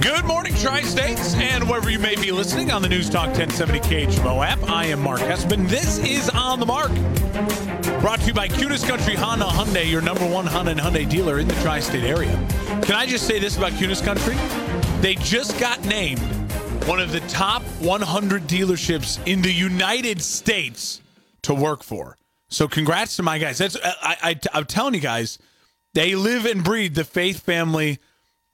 Good morning, Tri States, and wherever you may be listening on the News Talk 1070 KHMO app. I am Mark Hespen. This is On the Mark. Brought to you by Kunes Country Honda Hyundai, your number one Honda and Hyundai dealer in the tri state area. Can I just say this about Kunes Country? They just got named one of the top 100 dealerships in the United States to work for. So, congrats to my guys. That's I, I, I'm telling you guys, they live and breathe the faith family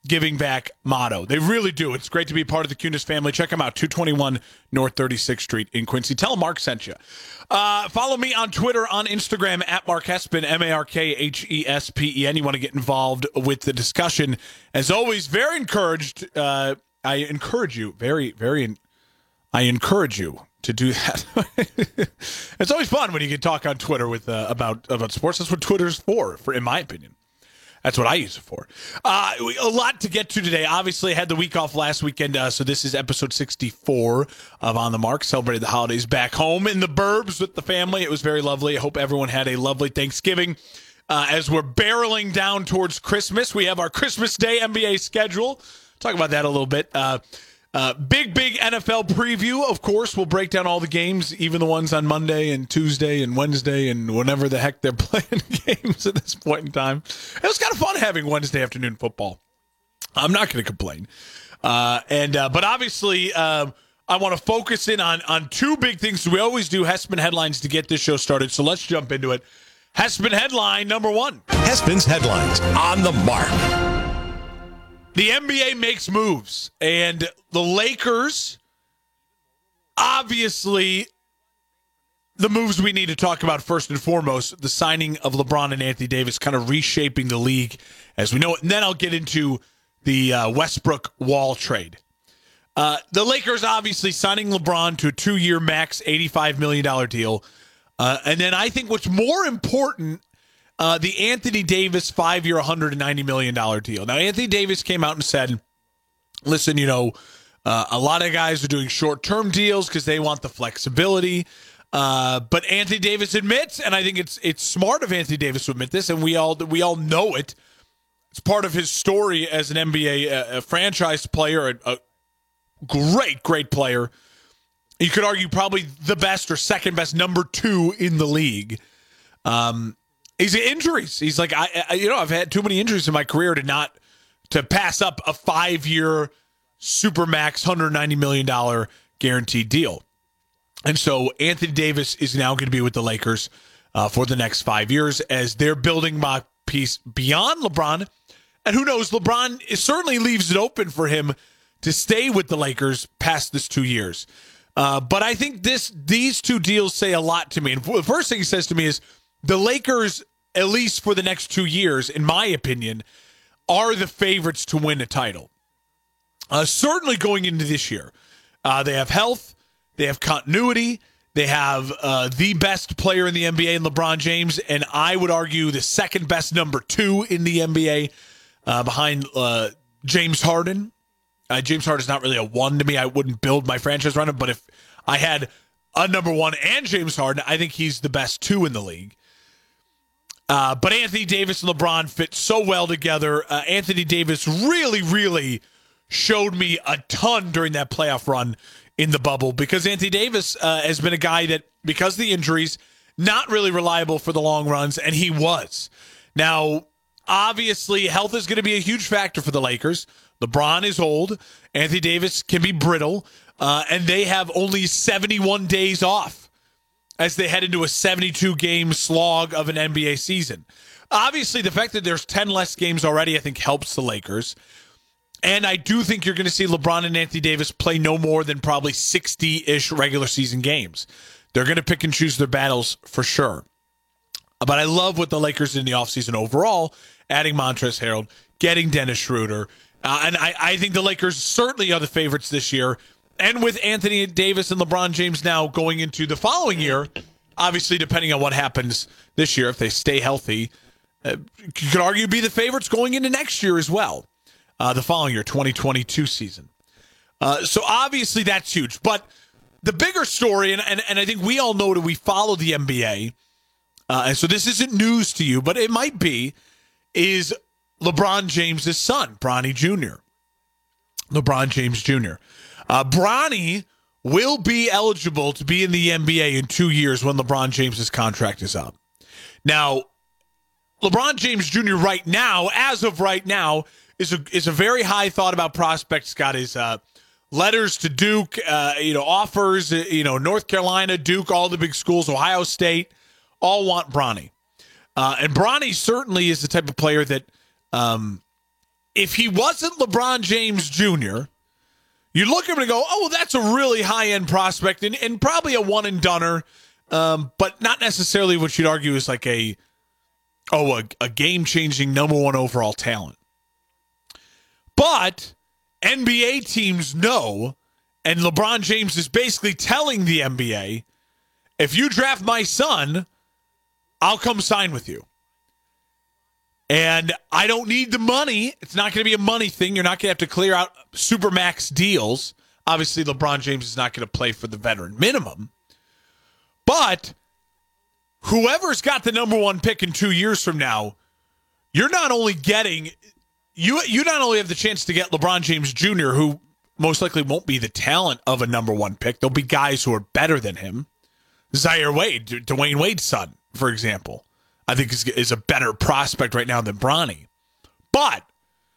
giving back motto. They really do. It's great to be part of the Kunes family. Check them out, 221 North 36th Street in Quincy. Tell them Mark sent you. Uh, follow me on Twitter, on Instagram, at Mark Hespen, M A R K H E S P E N. You want to get involved with the discussion. As always, very encouraged. Uh, I encourage you, very, very, I encourage you to do that. it's always fun when you can talk on Twitter with uh, about about sports. That's what Twitter's for, for in my opinion. That's what I use it for. Uh, a lot to get to today. Obviously, I had the week off last weekend, uh, so this is episode 64 of On the Mark. Celebrated the holidays back home in the burbs with the family. It was very lovely. I hope everyone had a lovely Thanksgiving. Uh, as we're barreling down towards Christmas, we have our Christmas Day NBA schedule. Talk about that a little bit. Uh, big, big NFL preview. Of course, we'll break down all the games, even the ones on Monday and Tuesday and Wednesday and whenever the heck they're playing games at this point in time. It was kind of fun having Wednesday afternoon football. I'm not going to complain. Uh, and uh, but obviously, uh, I want to focus in on on two big things. We always do Hespen headlines to get this show started. So let's jump into it. Hespen headline number one. Hespen's headlines on the mark. The NBA makes moves, and the Lakers, obviously, the moves we need to talk about first and foremost the signing of LeBron and Anthony Davis, kind of reshaping the league as we know it. And then I'll get into the uh, Westbrook Wall trade. Uh, the Lakers obviously signing LeBron to a two year max $85 million deal. Uh, and then I think what's more important uh, the Anthony Davis five year, $190 million deal. Now, Anthony Davis came out and said, listen, you know, uh, a lot of guys are doing short term deals because they want the flexibility. Uh, but Anthony Davis admits, and I think it's it's smart of Anthony Davis to admit this, and we all we all know it. It's part of his story as an NBA uh, franchise player, a, a great, great player. You could argue probably the best or second best number two in the league. Um, He's injuries. He's like, I, I, you know, I've had too many injuries in my career to not to pass up a five year super max hundred ninety million dollar guaranteed deal. And so Anthony Davis is now going to be with the Lakers uh, for the next five years as they're building my piece beyond LeBron. And who knows, LeBron certainly leaves it open for him to stay with the Lakers past this two years. Uh, but I think this these two deals say a lot to me. And the first thing he says to me is the Lakers, at least for the next two years, in my opinion, are the favorites to win a title. Uh, certainly going into this year, uh, they have health, they have continuity, they have uh, the best player in the NBA in LeBron James, and I would argue the second best number two in the NBA uh, behind uh, James Harden. Uh, James is not really a one to me. I wouldn't build my franchise around him, but if I had a number one and James Harden, I think he's the best two in the league. Uh, but Anthony Davis and LeBron fit so well together. Uh, Anthony Davis really, really showed me a ton during that playoff run in the bubble because Anthony Davis uh, has been a guy that, because of the injuries, not really reliable for the long runs, and he was. Now, obviously, health is going to be a huge factor for the Lakers. LeBron is old. Anthony Davis can be brittle, uh, and they have only 71 days off as they head into a 72 game slog of an NBA season. Obviously, the fact that there's 10 less games already, I think, helps the Lakers. And I do think you're going to see LeBron and Anthony Davis play no more than probably 60 ish regular season games. They're going to pick and choose their battles for sure. But I love what the Lakers did in the offseason overall, adding Montrezl Harrell, getting Dennis Schroeder. Uh, and I, I think the Lakers certainly are the favorites this year. And with Anthony Davis and LeBron James now going into the following year, obviously, depending on what happens this year, if they stay healthy, uh, you could argue be the favorites going into next year as well, uh, the following year, 2022 season. Uh, so obviously, that's huge. But the bigger story, and, and, and I think we all know that we follow the NBA, uh, and so this isn't news to you, but it might be, is LeBron James's son, Bronny Jr. LeBron James Jr. Uh, Bronny will be eligible to be in the NBA in two years when LeBron James's contract is up. Now, LeBron James Jr. right now, as of right now, is a is a very high thought about prospect. Got his uh, letters to Duke, uh, you know, offers, uh, you know, North Carolina, Duke, all the big schools, Ohio State, all want Bronny. Uh, and Bronny certainly is the type of player that, um, if he wasn't LeBron James Jr., you look at him and go, oh, that's a really high end prospect and, and probably a one and doneer, um, but not necessarily what you'd argue is like a, oh, a, a game changing number one overall talent. But NBA teams know, and LeBron James is basically telling the NBA, if you draft my son, I'll come sign with you. And I don't need the money. It's not going to be a money thing. You're not going to have to clear out super max deals. Obviously, LeBron James is not going to play for the veteran minimum. But whoever's got the number one pick in two years from now, you're not only getting you you not only have the chance to get LeBron James Jr., who most likely won't be the talent of a number one pick. There'll be guys who are better than him. Zaire Wade, Dwyane Wade's son, for example, I think is, is a better prospect right now than Bronny. But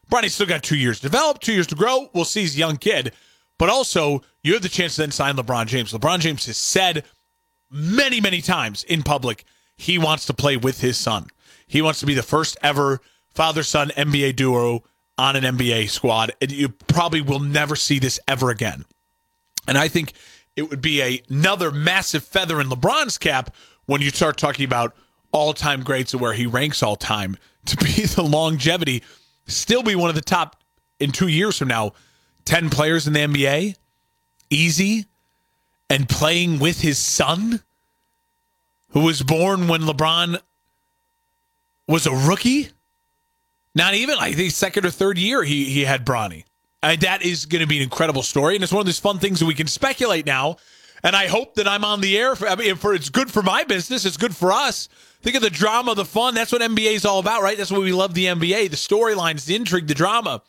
Bronny's still got two years to develop, two years to grow. We'll see. He's a young kid. But also, you have the chance to then sign LeBron James. LeBron James has said many, many times in public he wants to play with his son. He wants to be the first ever father son NBA duo on an NBA squad. And you probably will never see this ever again. And I think it would be a, another massive feather in LeBron's cap when you start talking about all time greats and where he ranks all time to be the longevity, still be one of the top in two years from now, 10 players in the NBA, easy, and playing with his son, who was born when LeBron was a rookie. Not even like the second or third year he he had Bronny. Mean, that is going to be an incredible story, and it's one of those fun things that we can speculate now. And I hope that I'm on the air. For, I mean, for it's good for my business. It's good for us. Think of the drama, the fun. That's what NBA is all about, right? That's what we love the NBA. The storylines, the intrigue, the drama.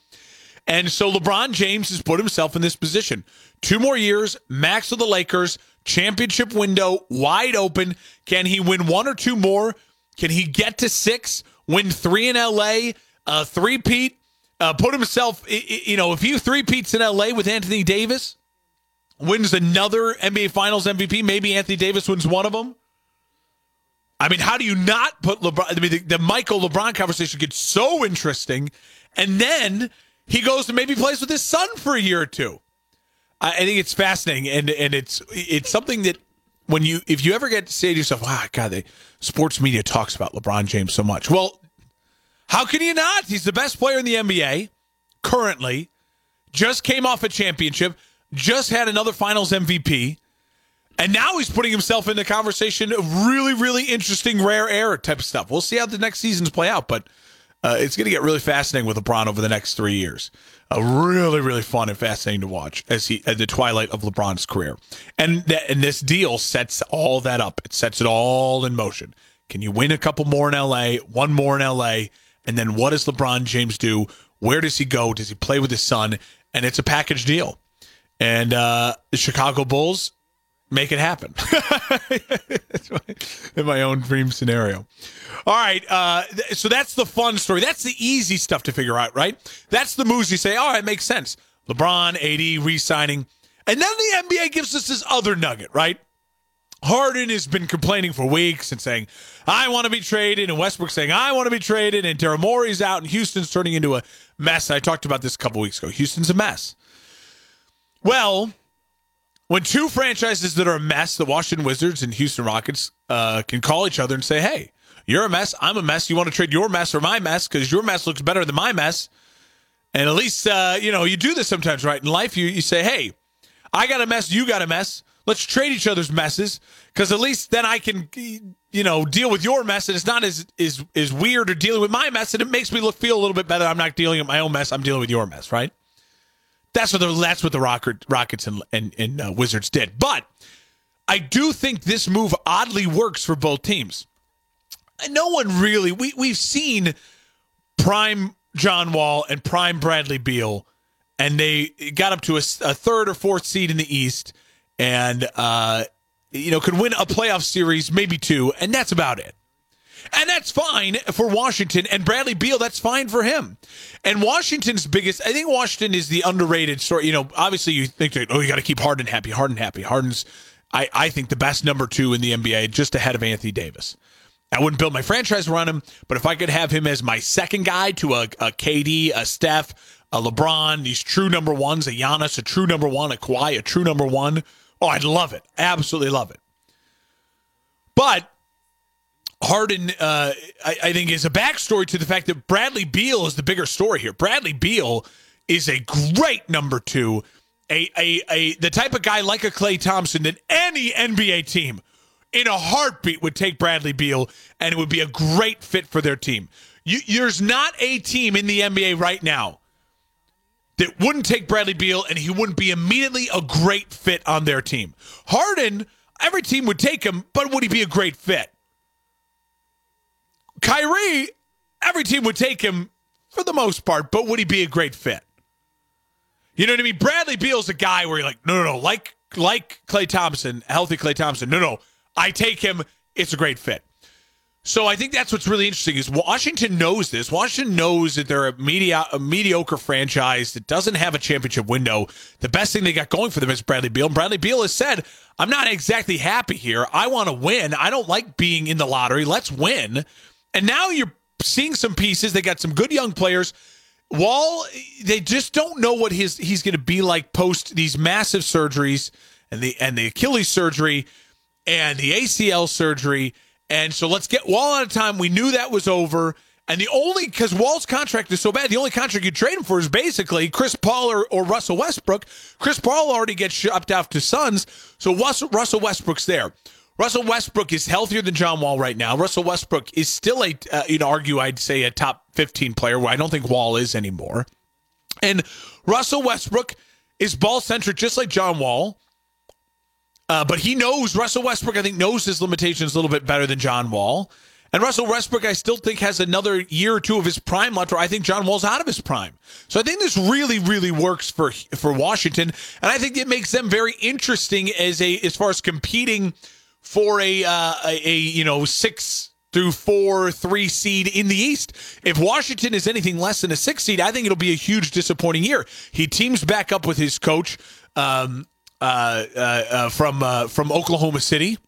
And so LeBron James has put himself in this position. Two more years, max of the Lakers, championship window wide open. Can he win one or two more? Can he get to six, win three in LA? uh, three-peat, uh, put himself, you know, if he three-peats in LA with Anthony Davis, wins another NBA Finals MVP, maybe Anthony Davis wins one of them. I mean, how do you not put LeBron? I mean, the, the Michael LeBron conversation gets so interesting, and then he goes and maybe plays with his son for a year or two. I, I think it's fascinating, and and it's it's something that when you if you ever get to say to yourself, "Wow, God, the sports media talks about LeBron James so much." Well, how can you not? He's the best player in the NBA currently. Just came off a championship, just had another finals MVP. And now he's putting himself in the conversation of really, really interesting rare air type of stuff. We'll see how the next seasons play out, but uh, it's going to get really fascinating with LeBron over the next three years. Uh, really, really fun and fascinating to watch as he at the twilight of LeBron's career. And that, and this deal sets all that up. It sets it all in motion. Can you win a couple more in LA? One more in LA? And then what does LeBron James do? Where does he go? Does he play with his son? And it's a package deal. And uh, the Chicago Bulls make it happen. in my own dream scenario. All right. Uh, so that's the fun story. That's the easy stuff to figure out, right? That's the moves you say, all right, makes sense. LeBron, AD, re signing. And then the NBA gives us this other nugget, right? Harden has been complaining for weeks and saying, I want to be traded, and Westbrook saying, I want to be traded, and Morey's out, and Houston's turning into a mess. I talked about this a couple weeks ago. Houston's a mess. Well, when two franchises that are a mess, the Washington Wizards and Houston Rockets, uh, can call each other and say, hey, You're a mess. I'm a mess. You want to trade your mess for my mess because your mess looks better than my mess. And at least, uh, you know, you do this sometimes, right? In life, you, you say, hey, I got a mess. You got a mess. Let's trade each other's messes because at least then I can, you know, deal with your mess and it's not as is is weird or dealing with my mess and it makes me look feel a little bit better. I'm not dealing with my own mess. I'm dealing with your mess, right? That's what the that's what the Rocket, Rockets and and, and uh, Wizards did. But I do think this move oddly works for both teams. No one really we we've seen prime John Wall and prime Bradley Beal, and they got up to a, a third or fourth seed in the East and uh, you know could win a playoff series, maybe two, and that's about it. And that's fine for Washington and Bradley Beal. That's fine for him. And Washington's biggest, I think Washington is the underrated story. You know, obviously you think, that, oh, you got to keep Harden happy. Harden happy. Harden's, I, I think, the best number two in the NBA, just ahead of Anthony Davis. I wouldn't build my franchise around him, but if I could have him as my second guy to a, a KD, a Steph, a LeBron, these true number ones, a Giannis, a true number one, a Kawhi, a true number one, Oh, I'd love it. Absolutely love it. But Harden, uh, I, I, think, is a backstory to the fact that Bradley Beal is the bigger story here. Bradley Beal is a great number two, a, a, a the type of guy like a Klay Thompson that any NBA team in a heartbeat would take Bradley Beal, and it would be a great fit for their team. You, there's not a team in the NBA right now that wouldn't take Bradley Beal and he wouldn't be immediately a great fit on their team. Harden, every team would take him, but would he be a great fit? Kyrie, every team would take him for the most part, but would he be a great fit? You know what I mean? Bradley Beal's a guy where you're like, no, no, no, like like Klay Thompson, healthy Klay Thompson. No, no, I take him. It's a great fit. So I think that's what's really interesting is Washington knows this. Washington knows that they're a, media, a mediocre franchise that doesn't have a championship window. The best thing they got going for them is Bradley Beal. And Bradley Beal has said, "I'm not exactly happy here. I want to win. I don't like being in the lottery. Let's win." And now you're seeing some pieces. They got some good young players. Wall, they just don't know what his he's going to be like post these massive surgeries and the and the Achilles surgery and the ACL surgery and so let's get Wall out of time. We knew that was over. And the only because Wall's contract is so bad, the only contract you trade him for is basically Chris Paul or, or Russell Westbrook. Chris Paul already gets shipped off to Suns, so Russell, Russell Westbrook's there. Russell Westbrook is healthier than John Wall right now. Russell Westbrook is still a, uh, you know, argue I'd say a top 15 player, where I don't think Wall is anymore. And Russell Westbrook is ball centric, just like John Wall. Uh, but he knows Russell Westbrook. I think knows his limitations a little bit better than John Wall. And Russell Westbrook, I still think has another year or two of his prime left. Where I think John Wall's out of his prime. So I think this really, really works for for Washington, and I think it makes them very interesting as a as far as competing for a uh, a, a you know six through four, three seed in the East. If Washington is anything less than a six seed, I think it'll be a huge disappointing year. He teams back up with his coach. Um, uh, uh, uh, from uh, from Oklahoma City.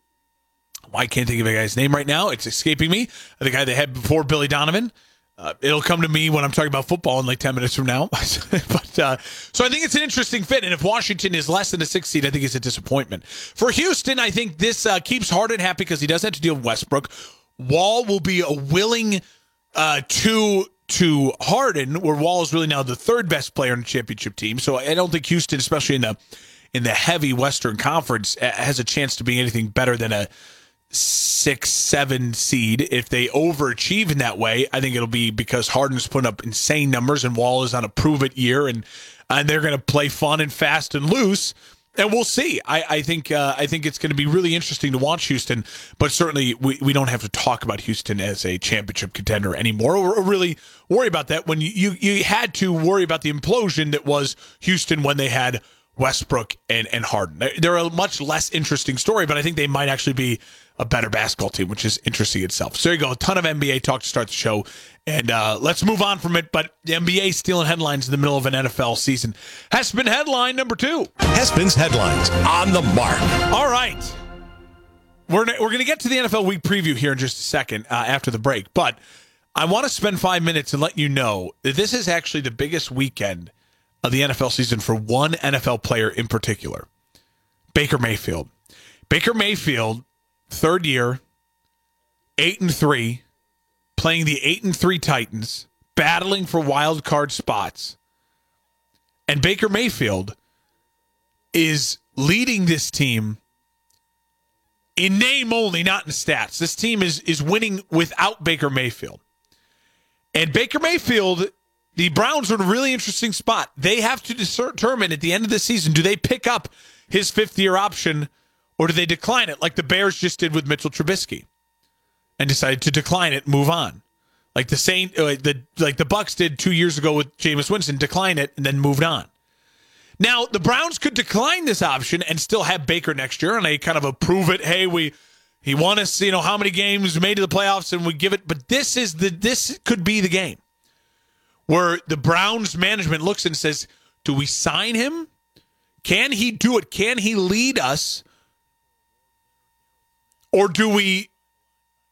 I can't think of a guy's name right now. It's escaping me. The guy they had before Billy Donovan. Uh, it'll come to me when I'm talking about football in like 10 minutes from now. but uh, so I think it's an interesting fit. And if Washington is less than a six seed, I think it's a disappointment. For Houston, I think this uh, keeps Harden happy because he doesn't have to deal with Westbrook. Wall will be a willing uh, to to Harden, where Wall is really now the third best player in the championship team. So I don't think Houston, especially in the in the heavy Western Conference has a chance to be anything better than a six, seven seed. If they overachieve in that way, I think it'll be because Harden's putting up insane numbers and Wall is on a prove it year, and and they're going to play fun and fast and loose. And we'll see. I, I think uh, I think it's going to be really interesting to watch Houston, but certainly we, we don't have to talk about Houston as a championship contender anymore, or, or really worry about that when you, you you had to worry about the implosion that was Houston when they had Westbrook and, and Harden. They're, a much less interesting story, but I think they might actually be a better basketball team, which is interesting itself. So there you go. A ton of NBA talk to start the show. And uh, let's move on from it. But the NBA stealing headlines in the middle of an NFL season. Hespen headline number two. Hespen's headlines on the mark. All right. We're, we're going to get to the NFL week preview here in just a second uh, after the break. But I want to spend five minutes and let you know that this is actually the biggest weekend – of the NFL season for one NFL player in particular Baker Mayfield. Baker Mayfield, third year, eight and three, playing the eight and three Titans, battling for wild card spots. And Baker Mayfield is leading this team in name only, not in stats. This team is is winning without Baker Mayfield. And Baker Mayfield, the Browns are in a really interesting spot. They have to determine at the end of the season do they pick up his fifth year option or do they decline it like the Bears just did with Mitchell Trubisky and decided to decline it, move on. Like the Saint, uh, the like the Bucks did two years ago with Jameis Winston, decline it and then moved on. Now the Browns could decline this option and still have Baker next year, and they kind of approve it. Hey, we he won us, you know, how many games made to the playoffs, and we give it. But this is the this could be the game where the Browns management looks and says, "Do we sign him? Can he do it? Can he lead us?" Or do we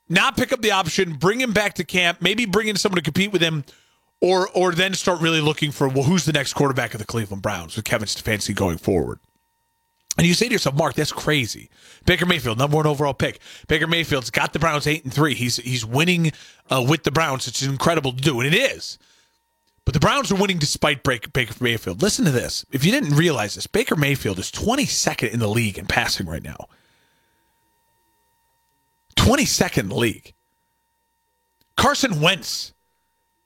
not pick up the option, bring him back to camp, maybe bring in someone to compete with him, or or then start really looking for well, who's the next quarterback of the Cleveland Browns with Kevin Stefanski going forward? And you say to yourself, Mark, that's crazy. Baker Mayfield, number one overall pick. Baker Mayfield's got the Browns eight and three. He's he's winning uh, with the Browns. It's incredible to do, and it is. But the Browns are winning despite Baker Mayfield. Listen to this. If you didn't realize this, Baker Mayfield is 22nd in the league in passing right now. 22nd in the league. Carson Wentz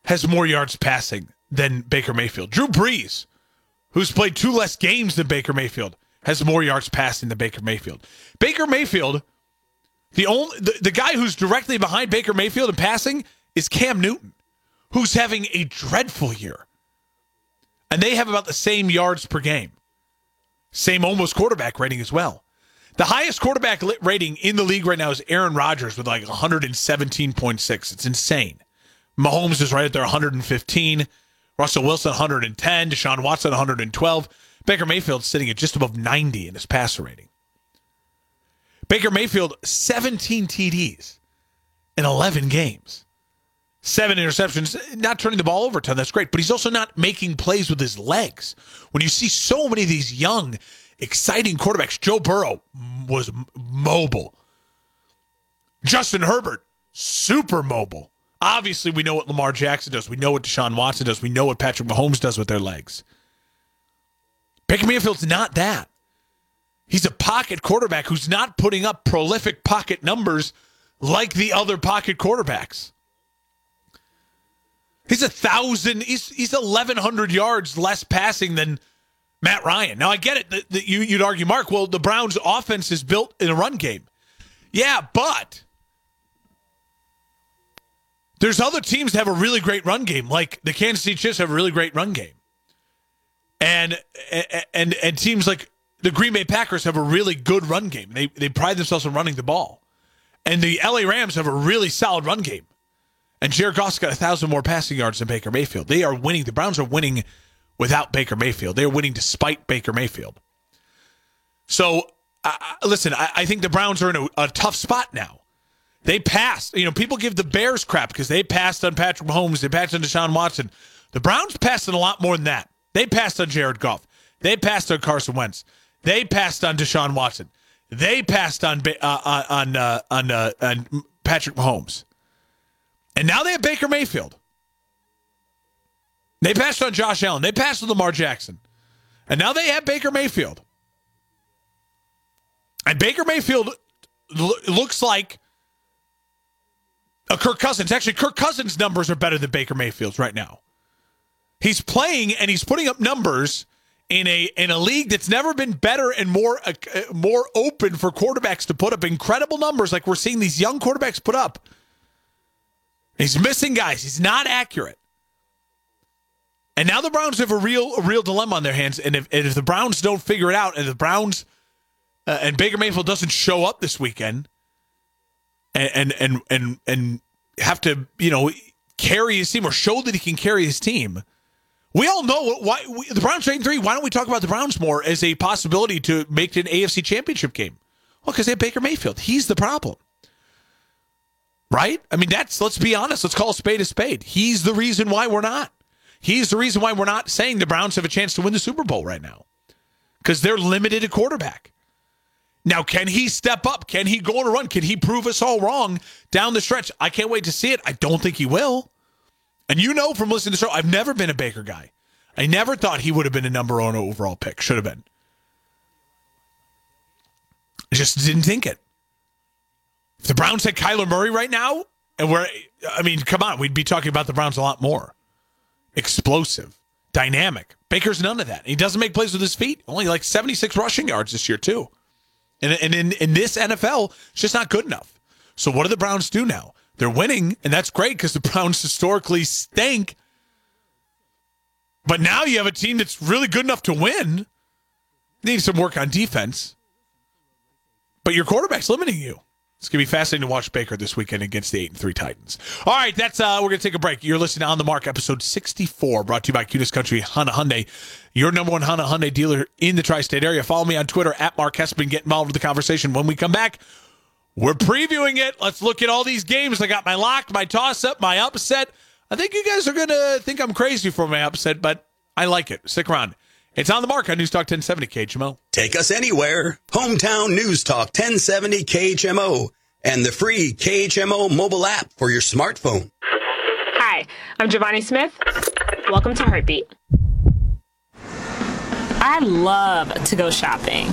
has more yards passing than Baker Mayfield. Drew Brees, who's played two less games than Baker Mayfield, has more yards passing than Baker Mayfield. Baker Mayfield, the only the, the guy who's directly behind Baker Mayfield in passing is Cam Newton, who's having a dreadful year. And they have about the same yards per game. Same almost quarterback rating as well. The highest quarterback rating in the league right now is Aaron Rodgers with like 117.6. It's insane. Mahomes is right at there 115. Russell Wilson 110. Deshaun Watson 112. Baker Mayfield sitting at just above 90 in his passer rating. Baker Mayfield 17 TDs in 11 games. Seven interceptions, not turning the ball over a ton. That's great. But he's also not making plays with his legs. When you see so many of these young, exciting quarterbacks, Joe Burrow was mobile. Justin Herbert, super mobile. Obviously, we know what Lamar Jackson does. We know what Deshaun Watson does. We know what Patrick Mahomes does with their legs. Baker Mayfield's not that. He's a pocket quarterback who's not putting up prolific pocket numbers like the other pocket quarterbacks. He's a thousand. He's he's eleven hundred yards less passing than Matt Ryan. Now I get it. That, you you'd argue, Mark. Well, the Browns' offense is built in a run game. Yeah, but there's other teams that have a really great run game, like the Kansas City Chiefs have a really great run game, and and and teams like the Green Bay Packers have a really good run game. They they pride themselves on running the ball, and the LA Rams have a really solid run game. And Jared Goff's got a thousand more passing yards than Baker Mayfield. They are winning. The Browns are winning without Baker Mayfield. They are winning despite Baker Mayfield. So, uh, listen, I, I, think the Browns are in a, a tough spot now. They passed. You know, people give the Bears crap because they passed on Patrick Mahomes. They passed on Deshaun Watson. The Browns passed on a lot more than that. They passed on Jared Goff. They passed on Carson Wentz. They passed on Deshaun Watson. They passed on uh, on uh, on uh, on Patrick Mahomes. And now they have Baker Mayfield. They passed on Josh Allen. They passed on Lamar Jackson. And now they have Baker Mayfield. And Baker Mayfield looks like a Kirk Cousins. Actually, Kirk Cousins' numbers are better than Baker Mayfield's right now. He's playing and he's putting up numbers in a in a league that's never been better and more uh, more open for quarterbacks to put up incredible numbers like we're seeing these young quarterbacks put up. He's missing guys. He's not accurate. And now the Browns have a real a real dilemma on their hands. And if, and if the Browns don't figure it out, and the Browns uh, and Baker Mayfield doesn't show up this weekend, and and and and have to you know carry his team or show that he can carry his team. We all know why we, the Browns trade three. Why don't we talk about the Browns more as a possibility to make an AFC Championship game? Well, because they have Baker Mayfield. He's the problem, right? I mean, that's let's be honest. Let's call a spade a spade. He's the reason why we're not. He's the reason why we're not saying the Browns have a chance to win the Super Bowl right now because they're limited at quarterback. Now, can he step up? Can he go on a run? Can he prove us all wrong down the stretch? I can't wait to see it. I don't think he will. And you know from listening to the show, I've never been a Baker guy. I never thought he would have been a number one overall pick. Should have been. I just didn't think it. If the Browns had Kyler Murray right now, and we're, I mean, come on, we'd be talking about the Browns a lot more. Explosive, dynamic. Baker's none of that. He doesn't make plays with his feet. Only like 76 rushing yards this year, too. And, and in, in this NFL, it's just not good enough. So what do the Browns do now? They're winning, and that's great because the Browns historically stink. But now you have a team that's really good enough to win. Need some work on defense. But your quarterback's limiting you. It's gonna be fascinating to watch Baker this weekend against the eight and three Titans. All right, that's uh we're gonna take a break. You're listening on the mark, episode 64, brought to you by Kunes Country Honda Hyundai, your number one Honda Hyundai dealer in the tri-state area. Follow me on Twitter at Mark Hespen. Get involved with the conversation. When we come back, we're previewing it. Let's look at all these games. I got my lock, my toss up, my upset. I think you guys are gonna think I'm crazy for my upset, but I like it. Stick around. It's on the mark on News Talk 1070 KHMO. Take us anywhere. Hometown News Talk 1070 KHMO and the free KHMO mobile app for your smartphone. Hi, I'm Giovanni Smith. Welcome to Heartbeat. I love to go shopping.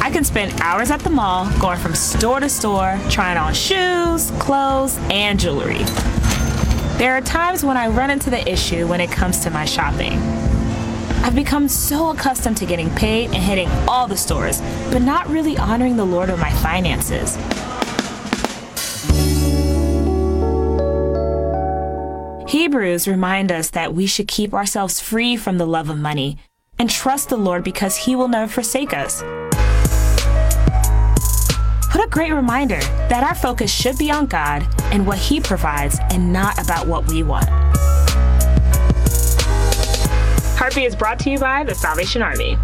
I can spend hours at the mall going from store to store, trying on shoes, clothes, and jewelry. There are times when I run into the issue when it comes to my shopping. I've become so accustomed to getting paid and hitting all the stores, but not really honoring the Lord with my finances. Hebrews remind us that we should keep ourselves free from the love of money and trust the Lord because he will never forsake us. What a great reminder that our focus should be on God and what he provides and not about what we want. Heartbeat is brought to you by the Salvation Army.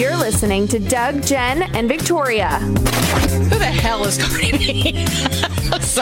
You're listening to Doug, Jen, and Victoria. Who the hell is Cardi B?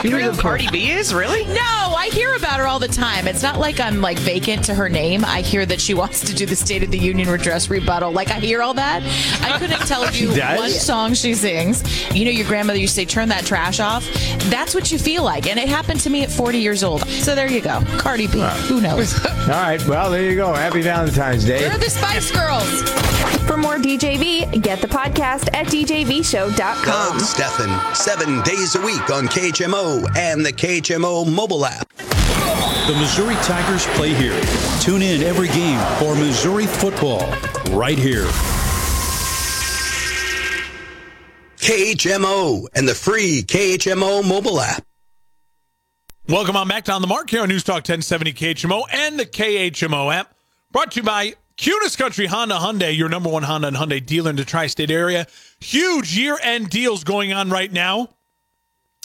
Sorry, who Cardi B is really? No, I hear about her all the time. It's not like I'm like vacant to her name. I hear that she wants to do the State of the Union redress rebuttal. Like I hear all that. I couldn't tell you one song she sings. You know, your grandmother used to say, "Turn that trash off." That's what you feel like, and it happened to me at 40 years old. So there you go, Cardi B. Who knows? All right, well there you go. Happy Valentine's Day. They're the Spice Girls. For more DJV, get the podcast at djvshow.com. Doug Stephan, seven days a week on KHMO and the KHMO mobile app. The Missouri Tigers play here. Tune in every game for Missouri football right here. KHMO and the free KHMO mobile app. Welcome on back to On the Mark here on News Talk 1070 KHMO and the KHMO app. Brought to you by Kunes Country Honda Hyundai, your number one Honda and Hyundai dealer in the tri-state area. Huge year-end deals going on right now.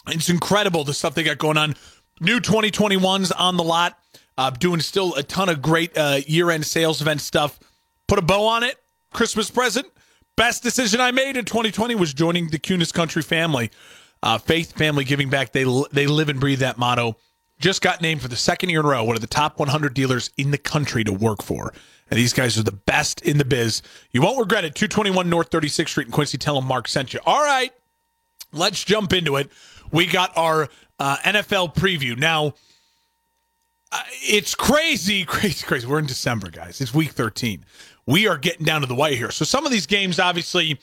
It's incredible the stuff they got going on. New 2021s on the lot. Uh, doing still a ton of great uh, year-end sales event stuff. Put a bow on it. Christmas present. Best decision I made in 2020 was joining the Kunes Country family. Uh, faith, family, giving back. They they live and breathe that motto. Just got named for the second year in a row one of the top 100 dealers in the country to work for. And these guys are the best in the biz. You won't regret it. 221 North 36th Street in Quincy. Tell them Mark sent you. All right, let's jump into it. We got our uh, NFL preview. Now, uh, it's crazy, crazy, crazy. We're in December, guys. It's week 13. We are getting down to the wire here. So some of these games, obviously,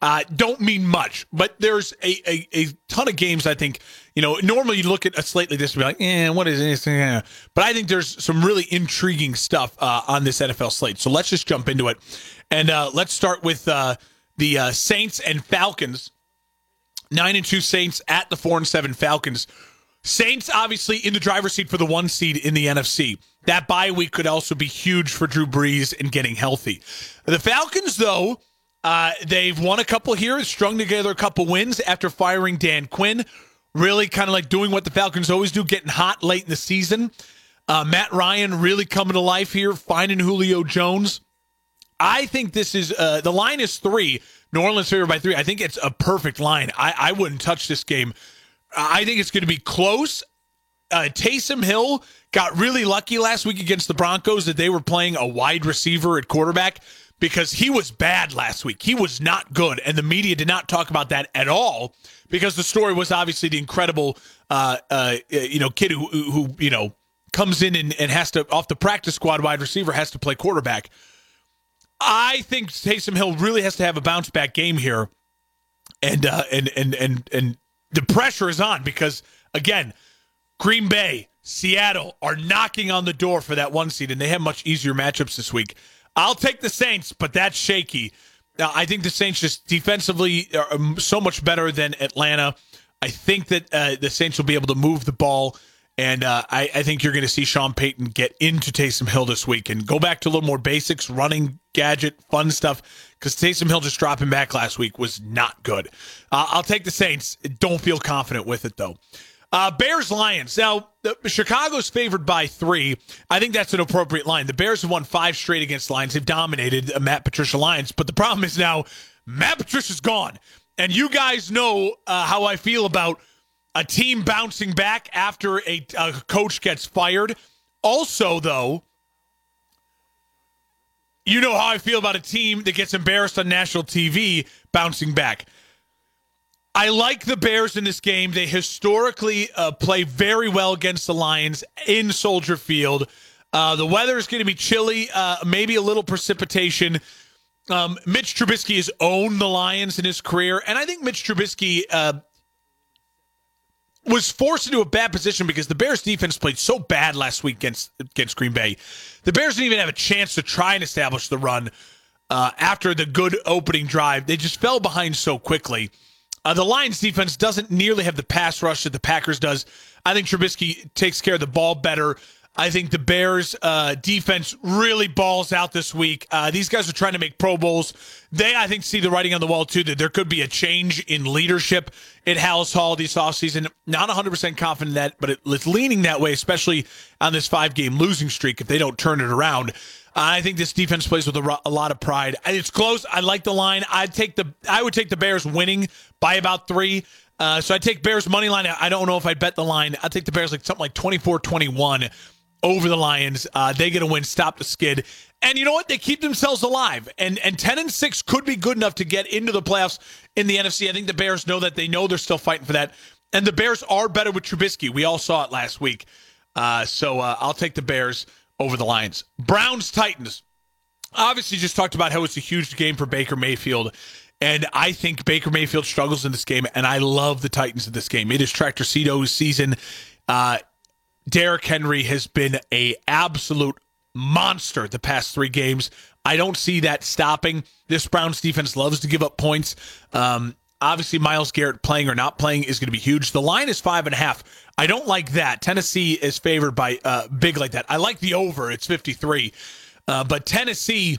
uh, don't mean much, but there's a, a, a, ton of games I think, you know, normally you look at a slate like this and be like, eh, what is this? Eh. But I think there's some really intriguing stuff uh, on this NFL slate. So let's just jump into it. And uh, let's start with uh, the uh, Saints and Falcons. Nine and two Saints at the four and seven Falcons. Saints obviously in the driver's seat for the one seed in the NFC. That bye week could also be huge for Drew Brees and getting healthy. The Falcons, though, uh, they've won a couple here, strung together a couple wins after firing Dan Quinn. Really kind of like doing what the Falcons always do, getting hot late in the season. Uh, Matt Ryan really coming to life here, finding Julio Jones. I think this is uh, the line is three. New Orleans favored by three. I think it's a perfect line. I, I wouldn't touch this game. I think it's going to be close. uh, Taysom Hill got really lucky last week against the Broncos that they were playing a wide receiver at quarterback because he was bad last week. He was not good, and the media did not talk about that at all because the story was obviously the incredible, uh, uh, you know, kid who, who you know comes in and, and has to off the practice squad wide receiver has to play quarterback. I think Taysom Hill really has to have a bounce back game here, and uh, and and and and the pressure is on because again, Green Bay, Seattle are knocking on the door for that one seed, and they have much easier matchups this week. I'll take the Saints, but that's shaky. Now, I think the Saints just defensively are um, so much better than Atlanta. I think that uh, the Saints will be able to move the ball. And uh, I, I, think you're going to see Sean Payton get into Taysom Hill this week and go back to a little more basics, running gadget, fun stuff. Because Taysom Hill just dropping back last week was not good. Uh, I'll take the Saints. Don't feel confident with it, though. Uh, Bears Lions. Now, the, Chicago's favored by three. I think that's an appropriate line. The Bears have won five straight against Lions. They've dominated uh, Matt Patricia Lions. But the problem is now Matt Patricia's gone. And you guys know uh, how I feel about a team bouncing back after a, a coach gets fired. Also, though, you know how I feel about a team that gets embarrassed on national TV bouncing back. I like the Bears in this game. They historically uh, play very well against the Lions in Soldier Field. Uh, the weather is going to be chilly, uh, maybe a little precipitation. Um, Mitch Trubisky has owned the Lions in his career, and I think Mitch Trubisky uh, was forced into a bad position because the Bears defense played so bad last week against against Green Bay. The Bears didn't even have a chance to try and establish the run uh, after the good opening drive. They just fell behind so quickly. Uh, the Lions defense doesn't nearly have the pass rush that the Packers does. I think Trubisky takes care of the ball better. I think the Bears uh, defense really balls out this week. Uh, these guys are trying to make Pro Bowls. They, I think, see the writing on the wall, too, that there could be a change in leadership at Halas Hall this offseason. Not 100% confident in that, but it's leaning that way, especially on this five game losing streak if they don't turn it around. I think this defense plays with a, a, lot of pride. It's close. I like the line. I'd take the I would take the Bears winning by about three. Uh, so I take Bears money line. I don't know if I bet the line. I take the Bears like something like 24-21 over the Lions. Uh, they get a win, stop the skid. And you know what? They keep themselves alive. And and 10 and 6 could be good enough to get into the playoffs in the NFC. I think the Bears know that. They know they're still fighting for that. And the Bears are better with Trubisky. We all saw it last week. Uh, so uh, I'll take the Bears over the Lions. Browns Titans. Obviously, just talked about how it's a huge game for Baker Mayfield. And I think Baker Mayfield struggles in this game, and I love the Titans in this game. It is Tractor Cito's season. Uh, Derrick Henry has been a absolute monster the past three games. I don't see that stopping. This Browns defense loves to give up points. Um, obviously, Myles Garrett playing or not playing is going to be huge. The line is five and a half. I don't like that. Tennessee is favored by uh, big like that. I like the over. It's 53. Uh, but Tennessee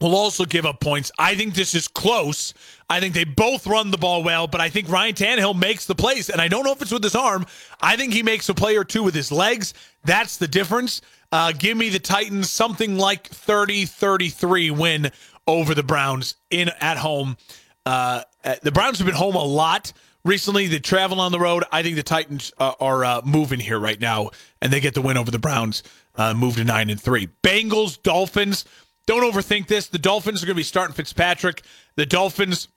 will also give up points. I think this is close. I think they both run the ball well, but I think Ryan Tannehill makes the plays. And I don't know if it's with his arm. I think he makes a play or two with his legs. That's the difference. Uh, give me the Titans something like 30 33 win over the Browns in at home. Uh, the Browns have been home a lot recently. They travel on the road. I think the Titans uh, are uh, moving here right now, and they get the win over the Browns, uh, move to nine and three. Bengals, Dolphins. Don't overthink this. The Dolphins are going to be starting Fitzpatrick. The Dolphins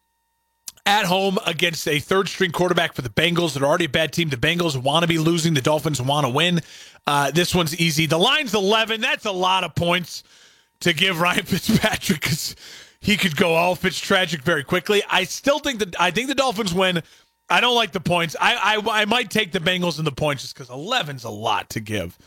at home against a third string quarterback for the Bengals. They're already a bad team. The Bengals want to be losing. The Dolphins want to win. Uh, this one's easy. The line's 11. That's a lot of points to give Ryan Fitzpatrick he could go all Fitztragic very quickly. I still think that I think the Dolphins win. I don't like the points. I I, I might take the Bengals and the points just because 11's a lot to give.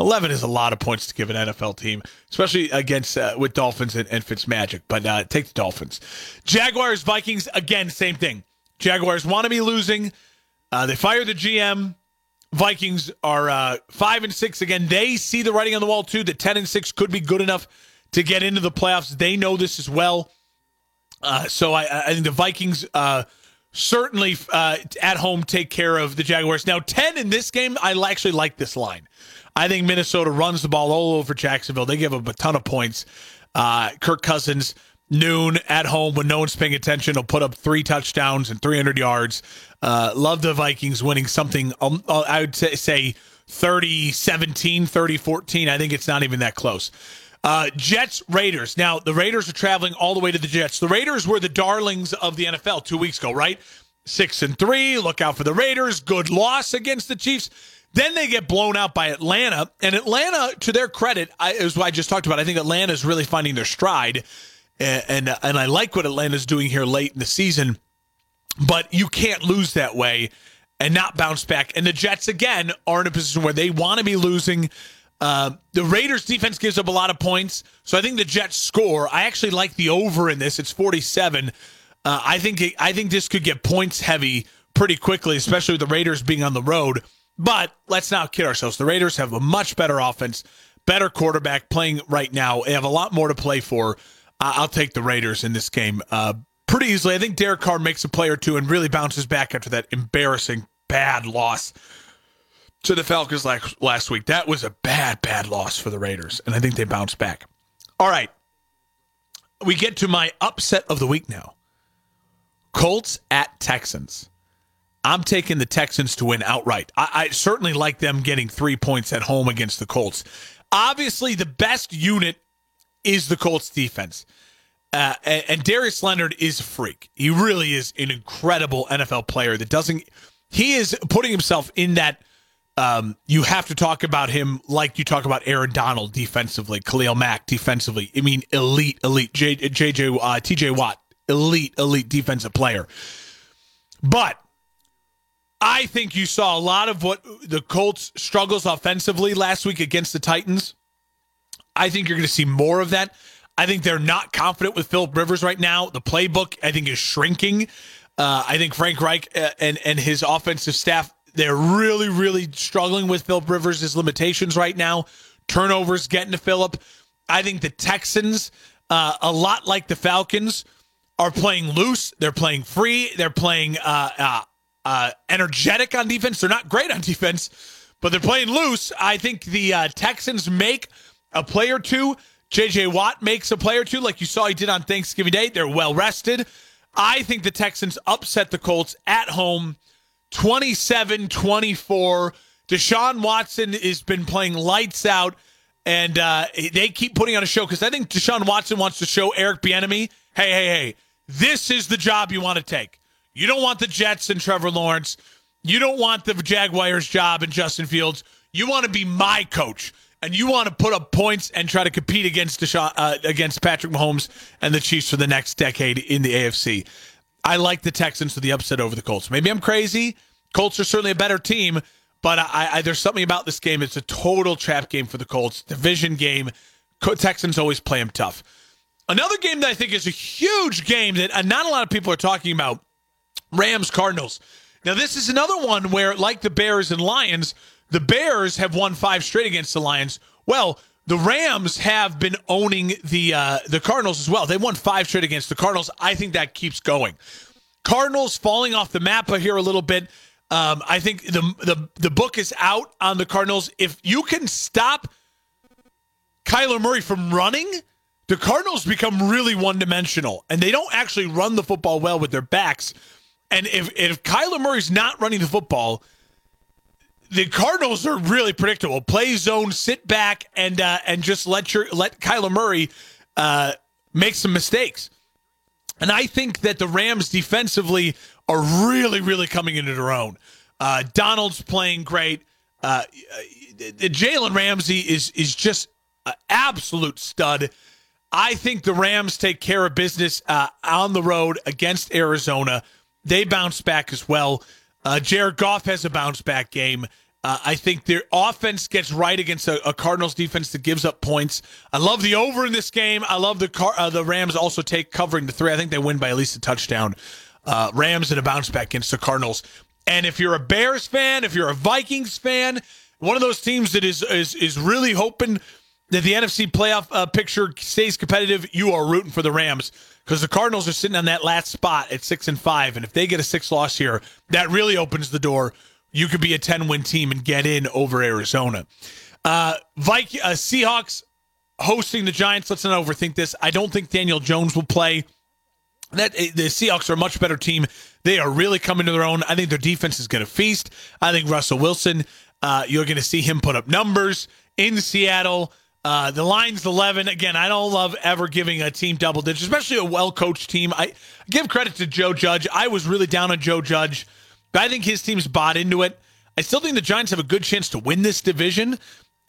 11 is a lot of points to give an NFL team, especially against uh, with Dolphins and, and Fitzmagic. But uh, take the Dolphins. Jaguars, Vikings, again, same thing. Jaguars want to be losing. Uh, they fire the GM. Vikings are uh, five and six again. They see the writing on the wall too. That ten and six could be good enough to get into the playoffs. They know this as well. Uh, so I, I, think the Vikings uh, certainly uh, at home take care of the Jaguars. Now, 10 in this game, I actually like this line. I think Minnesota runs the ball all over Jacksonville. They give them a ton of points. Uh, Kirk Cousins noon at home when no one's paying attention. He'll put up three touchdowns and 300 yards. Uh, love the Vikings winning something, um, uh, I would say 30 17, 30 14. I think it's not even that close. Uh, Jets, Raiders. Now, the Raiders are traveling all the way to the Jets. The Raiders were the darlings of the NFL two weeks ago, right? Six and three. Look out for the Raiders. Good loss against the Chiefs. Then they get blown out by Atlanta. And Atlanta, to their credit, I, is what I just talked about. I think Atlanta is really finding their stride. And, and, and I like what Atlanta's doing here late in the season. But you can't lose that way and not bounce back. And the Jets, again, are in a position where they want to be losing. Uh, the Raiders defense gives up a lot of points. So I think the Jets score. I actually like the over in this. It's 47. Uh, I think it, I think this could get points heavy pretty quickly, especially with the Raiders being on the road. But let's not kid ourselves. The Raiders have a much better offense, better quarterback playing right now. They have a lot more to play for. Uh, I'll take the Raiders in this game uh, pretty easily. I think Derek Carr makes a play or two and really bounces back after that embarrassing bad loss to the Falcons like last week. That was a bad, bad loss for the Raiders, and I think they bounced back. All right. We get to my upset of the week now. Colts at Texans. I'm taking the Texans to win outright. I, I, certainly like them getting three points at home against the Colts. Obviously, the best unit is the Colts defense. Uh, and, and Darius Leonard is a freak. He really is an incredible NFL player that doesn't, he is putting himself in that. Um, you have to talk about him like you talk about Aaron Donald defensively, Khalil Mack defensively. I mean, elite, elite. J, uh, TJ Watt, elite, elite defensive player. But I think you saw a lot of what the Colts struggles offensively last week against the Titans. I think you're going to see more of that. I think they're not confident with Philip Rivers right now. The playbook, I think, is shrinking. Uh, I think Frank Reich uh, and and his offensive staff they're really really struggling with Philip Rivers' limitations right now. Turnovers getting to Philip. I think the Texans, uh, a lot like the Falcons, are playing loose. They're playing free. They're playing uh, uh, uh, energetic on defense. They're not great on defense, but they're playing loose. I think the Texans make a play or two. JJ Watt makes a play or two, like you saw he did on Thanksgiving Day. They're well rested. I think the Texans upset the Colts at home 27 24. Deshaun Watson has been playing lights out, and uh, they keep putting on a show because I think Deshaun Watson wants to show Eric Bieniemy, hey, hey, hey, this is the job you want to take. You don't want the Jets and Trevor Lawrence. You don't want the Jaguars job and Justin Fields. You want to be my coach and you want to put up points and try to compete against Deshaun, uh, against Patrick Mahomes and the Chiefs for the next decade in the AFC. I like the Texans for the upset over the Colts. Maybe I'm crazy. Colts are certainly a better team, but I, I, there's something about this game. It's a total trap game for the Colts, division game. Texans always play them tough. Another game that I think is a huge game that uh, not a lot of people are talking about Rams Cardinals. Now, this is another one where, like the Bears and Lions, the Bears have won five straight against the Lions. Well, the Rams have been owning the uh, the Cardinals as well. They won five straight against the Cardinals. I think that keeps going. Cardinals falling off the map here a little bit. Um, I think the the the book is out on the Cardinals. If you can stop Kyler Murray from running, the Cardinals become really one dimensional, and they don't actually run the football well with their backs. And if if Kyler Murray's not running the football, the Cardinals are really predictable. Play zone, sit back, and uh, and just let your let Kyler Murray uh, make some mistakes. And I think that the Rams defensively are really, really coming into their own. Uh, Donald's playing great. Uh, Jalen Ramsey is is just an absolute stud. I think the Rams take care of business uh, on the road against Arizona. They bounce back as well. Uh, Jared Goff has a bounce back game. Uh, I think their offense gets right against a, a, Cardinals defense that gives up points. I love the over in this game. I love the car, uh, the Rams also take covering the three. I think they win by at least a touchdown. Uh, Rams and a bounce back against the Cardinals. And if you're a Bears fan, if you're a Vikings fan, one of those teams that is is is really hoping that the NFC playoff uh, picture stays competitive, you are rooting for the Rams because the Cardinals are sitting on that last spot at six and five, and if they get a six loss here, that really opens the door. You could be a ten win team and get in over Arizona. Uh, Viking uh, Seahawks hosting the Giants. Let's not overthink this. I don't think Daniel Jones will play. That eh, the Seahawks are a much better team. They are really coming to their own. I think their defense is going to feast. I think Russell Wilson, uh, you're going to see him put up numbers in Seattle. Uh, the line's 11. Again, I don't love ever giving a team double digits, especially a well coached team. I give credit to Joe Judge. I was really down on Joe Judge, but I think his team's bought into it. I still think the Giants have a good chance to win this division.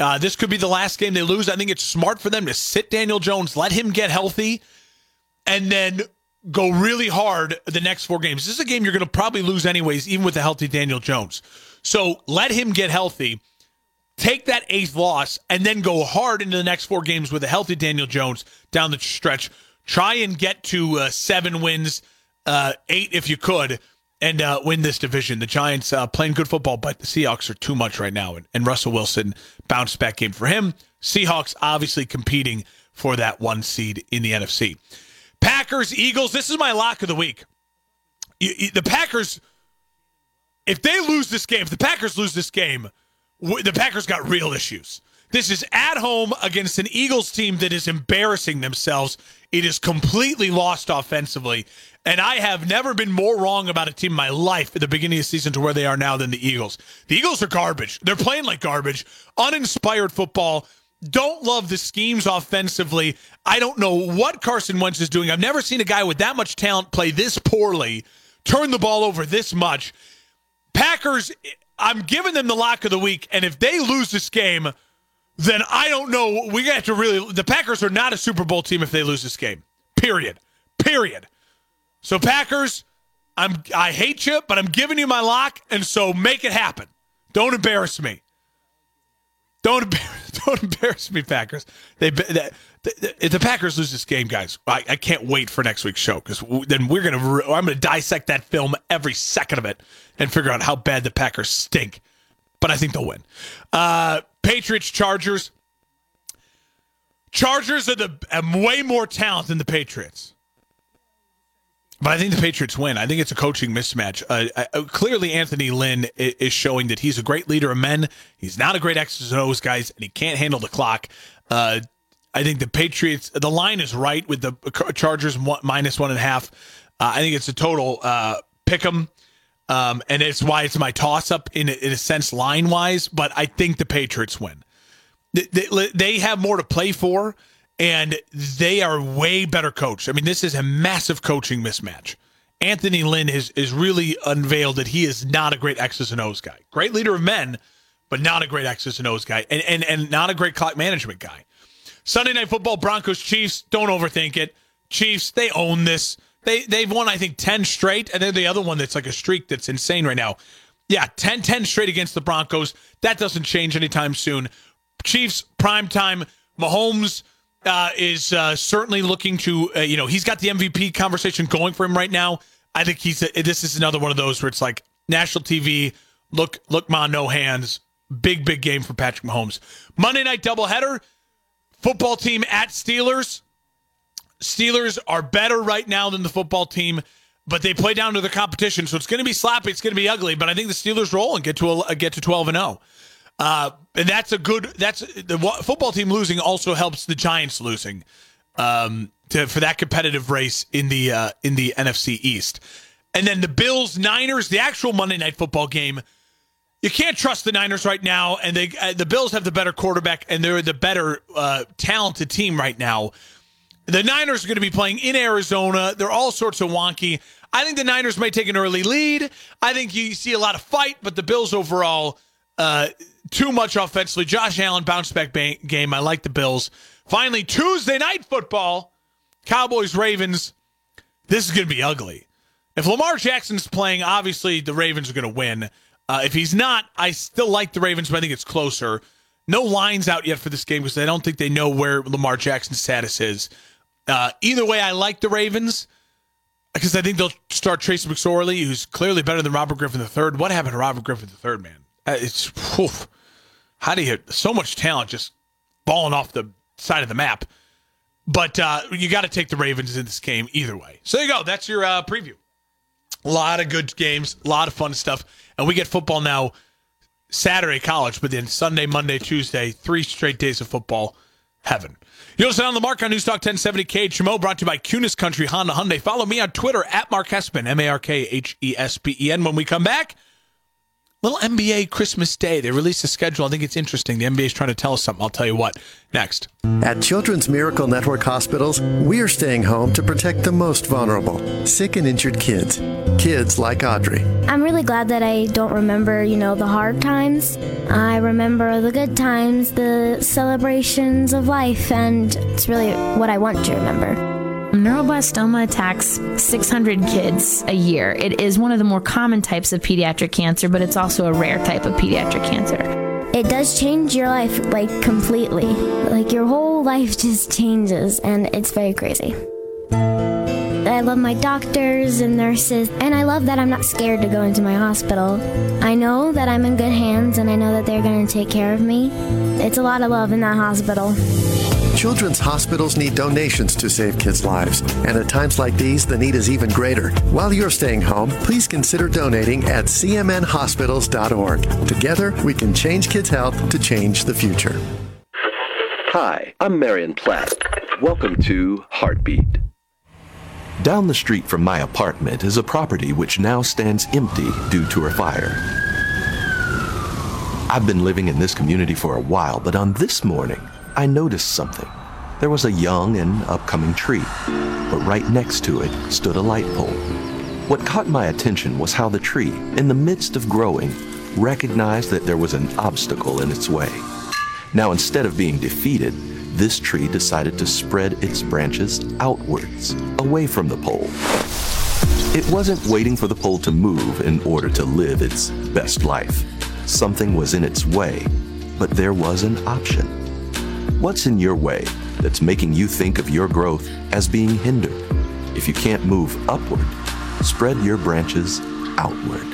Uh, this could be the last game they lose. I think it's smart for them to sit Daniel Jones, let him get healthy, and then go really hard the next four games. This is a game you're going to probably lose anyways, even with a healthy Daniel Jones. So let him get healthy, take that eighth loss, and then go hard into the next four games with a healthy Daniel Jones down the stretch. Try and get to uh, seven wins, uh, eight if you could, and uh, win this division. The Giants uh, playing good football, but the Seahawks are too much right now. And, and Russell Wilson bounced back game for him. Seahawks obviously competing for that one seed in the NFC. Packers, Eagles. This is my lock of the week. You, you, the Packers, if they lose this game, if the Packers lose this game, the Packers got real issues. This is at home against an Eagles team that is embarrassing themselves. It is completely lost offensively. And I have never been more wrong about a team in my life at the beginning of the season to where they are now than the Eagles. The Eagles are garbage. They're playing like garbage, uninspired football. Don't love the schemes offensively. I don't know what Carson Wentz is doing. I've never seen a guy with that much talent play this poorly, turn the ball over this much. Packers, I'm giving them the lock of the week. And if they lose this game, then I don't know. We have to really. The Packers are not a Super Bowl team if they lose this game. Period. Period. So Packers, I'm I hate you, but I'm giving you my lock, and so make it happen. Don't embarrass me. Don't embarrass, don't embarrass me, Packers. They, they, they, if the Packers lose this game, guys, I, I can't wait for next week's show because then we're gonna I'm gonna dissect that film every second of it and figure out how bad the Packers stink. But I think they'll win. Uh, Patriots, Chargers. Chargers are the have way more talent than the Patriots. But I think the Patriots win. I think it's a coaching mismatch. Uh, uh, clearly, Anthony Lynn is showing that he's a great leader of men. He's not a great X's and O's guys, and he can't handle the clock. Uh, I think the Patriots, the line is right with the Chargers one, minus one and a half. Uh, I think it's a total uh, pick 'em. Um, and it's why it's my toss up in, in a sense, line wise. But I think the Patriots win. They, they, they have more to play for and they are way better coached. I mean, this is a massive coaching mismatch. Anthony Lynn is is really unveiled that he is not a great X's and O's guy. Great leader of men, but not a great X's and O's guy, and and and not a great clock management guy. Sunday night football, Broncos Chiefs. Don't overthink it. Chiefs, they own this. They they've won I think ten straight, and they're the other one that's like a streak that's insane right now. Yeah, 10, 10 straight against the Broncos. That doesn't change anytime soon. Chiefs prime time. Mahomes uh, is uh, certainly looking to, uh, you know, he's got the MVP conversation going for him right now. I think he's a, this is another one of those where it's like national TV. Look, look, ma, no hands. Big, big game for Patrick Mahomes. Monday night doubleheader. Football team at Steelers. Steelers are better right now than the football team, but they play down to the competition, so it's going to be sloppy. It's going to be ugly. But I think the Steelers roll and get to a, get to twelve and zero. Oh. Uh, and that's a good. That's the football team losing also helps the Giants losing um, to, for that competitive race in the uh, in the NFC East. And then the Bills Niners, the actual Monday Night Football game. You can't trust the Niners right now, and they uh, the Bills have the better quarterback, and they're the better uh, talented team right now. The Niners are going to be playing in Arizona. They're all sorts of wonky. I think the Niners may take an early lead. I think you see a lot of fight, but the Bills overall uh, too much offensively. Josh Allen bounce back game. I like the Bills. Finally, Tuesday night football, Cowboys Ravens. This is going to be ugly. If Lamar Jackson's playing, obviously the Ravens are going to win. Uh, if he's not, I still like the Ravens, but I think it's closer. No lines out yet for this game because I don't think they know where Lamar Jackson's status is. Uh, either way, I like the Ravens because I think they'll start Trace McSorley, who's clearly better than Robert Griffin III. What happened to Robert Griffin III, man? Uh, it's whew, how do you so much talent just falling off the side of the map? But uh, you got to take the Ravens in this game either way. So there you go. That's your uh, preview. A lot of good games, a lot of fun stuff, and we get football now. Saturday college, but then Sunday, Monday, Tuesday, three straight days of football. heaven. You listen on the Mark on Newstalk 1070 KHMO, brought to you by Kunes Country Honda Hyundai. Follow me on Twitter at Mark Hespen, M A R K H E S P E N. When we come back, little NBA Christmas Day. They released a schedule. I think it's interesting. The NBA is trying to tell us something. I'll tell you what. Next. At Children's Miracle Network hospitals, we are staying home to protect the most vulnerable, sick and injured kids. Kids like Audrey. I'm really glad that I don't remember, you know, the hard times. I remember the good times, the celebrations of life, and it's really what I want to remember. Neuroblastoma attacks 600 kids a year. It is one of the more common types of pediatric cancer, but it's also a rare type of pediatric cancer. It does change your life like completely. Like your whole life just changes, and it's very crazy. I love my doctors and nurses, and I love that I'm not scared to go into my hospital. I know that I'm in good hands, and I know that they're going to take care of me. It's a lot of love in that hospital. Children's hospitals need donations to save kids' lives, and at times like these, the need is even greater. While you're staying home, please consider donating at cmnhospitals.org. Together, we can change kids' health to change the future. Hi, I'm Marion Platt. Welcome to Heartbeat. Down the street from my apartment is a property which now stands empty due to a fire. I've been living in this community for a while, but on this morning, I noticed something. There was a young and upcoming tree, but right next to it stood a light pole. What caught my attention was how the tree, in the midst of growing, recognized that there was an obstacle in its way. Now, instead of being defeated, this tree decided to spread its branches outwards, away from the pole. It wasn't waiting for the pole to move in order to live its best life. Something was in its way, but there was an option. What's in your way that's making you think of your growth as being hindered? If you can't move upward, spread your branches outward.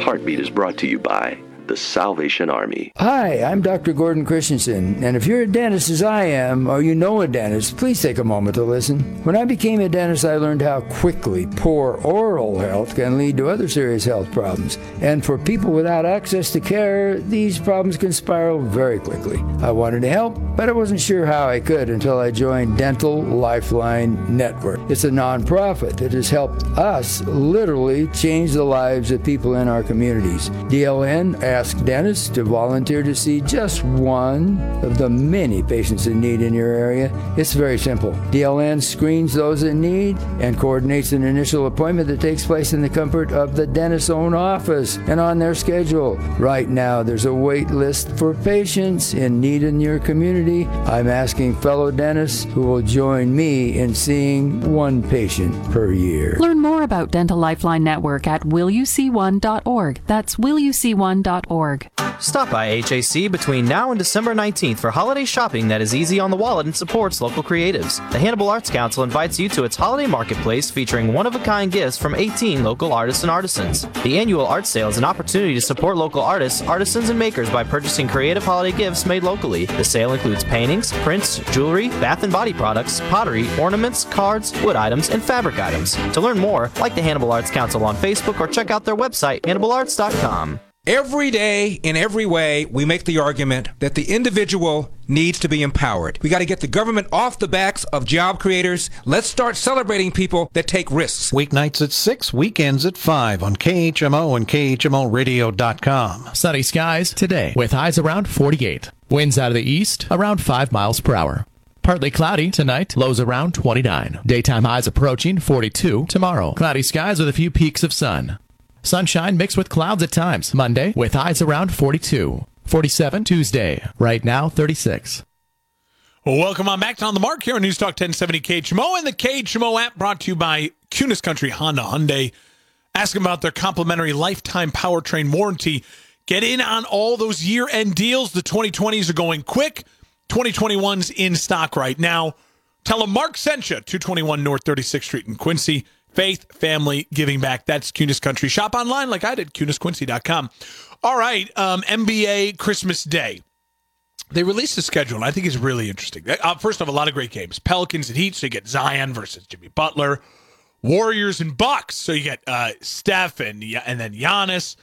Heartbeat is brought to you by the Salvation Army. Hi, I'm Dr. Gordon Christensen, and if you're a dentist as I am, or you know a dentist, please take a moment to listen. When I became a dentist, I learned how quickly poor oral health can lead to other serious health problems. And for people without access to care, these problems can spiral very quickly. I wanted to help, but I wasn't sure how I could until I joined Dental Lifeline Network. It's a nonprofit that has helped us literally change the lives of people in our communities. DLN ask dentists to volunteer to see just one of the many patients in need in your area. It's very simple. DLN screens those in need and coordinates an initial appointment that takes place in the comfort of the dentist's own office and on their schedule. Right now, there's a wait list for patients in need in your community. I'm asking fellow dentists who will join me in seeing one patient per year. Learn more about Dental Lifeline Network at willyouseeone.org. That's willyouseeone.org. Stop by HAC between now and December 19th for holiday shopping that is easy on the wallet and supports local creatives. The Hannibal Arts Council invites you to its holiday marketplace featuring one of a kind gifts from 18 local artists and artisans. The annual art sale is an opportunity to support local artists, artisans, and makers by purchasing creative holiday gifts made locally. The sale includes paintings, prints, jewelry, bath and body products, pottery, ornaments, cards, wood items, and fabric items. To learn more, like the Hannibal Arts Council on Facebook or check out their website, hannibalarts.com. Every day, in every way, we make the argument that the individual needs to be empowered. We got to get the government off the backs of job creators. Let's start celebrating people that take risks. Weeknights at 6, weekends at 5 on KHMO and KHMORadio.com. Sunny skies today with highs around 48. Winds out of the east around 5 miles per hour. Partly cloudy tonight, lows around 29. Daytime highs approaching 42 tomorrow. Cloudy skies with a few peaks of sun. Sunshine mixed with clouds at times. Monday with highs around 42. 47 Tuesday. Right now 36. Well, welcome on back to On the Mark here on News Talk 1070 KHMO and the KHMO app brought to you by Kunes Country Honda Hyundai. Ask them about their complimentary lifetime powertrain warranty. Get in on all those year end deals. The 2020s are going quick. 2021's in stock right now. Tell them Mark sent you, 221 North 36th Street in Quincy. Faith, family, giving back. That's Kunes Country. Shop online like I did, kunesquincy.com. All right, um, NBA Christmas Day. They released a schedule, and I think it's really interesting. Uh, first off, a lot of great games. Pelicans and Heat, so you get Zion versus Jimmy Butler. Warriors and Bucks, so you get uh, Steph and, and then Giannis.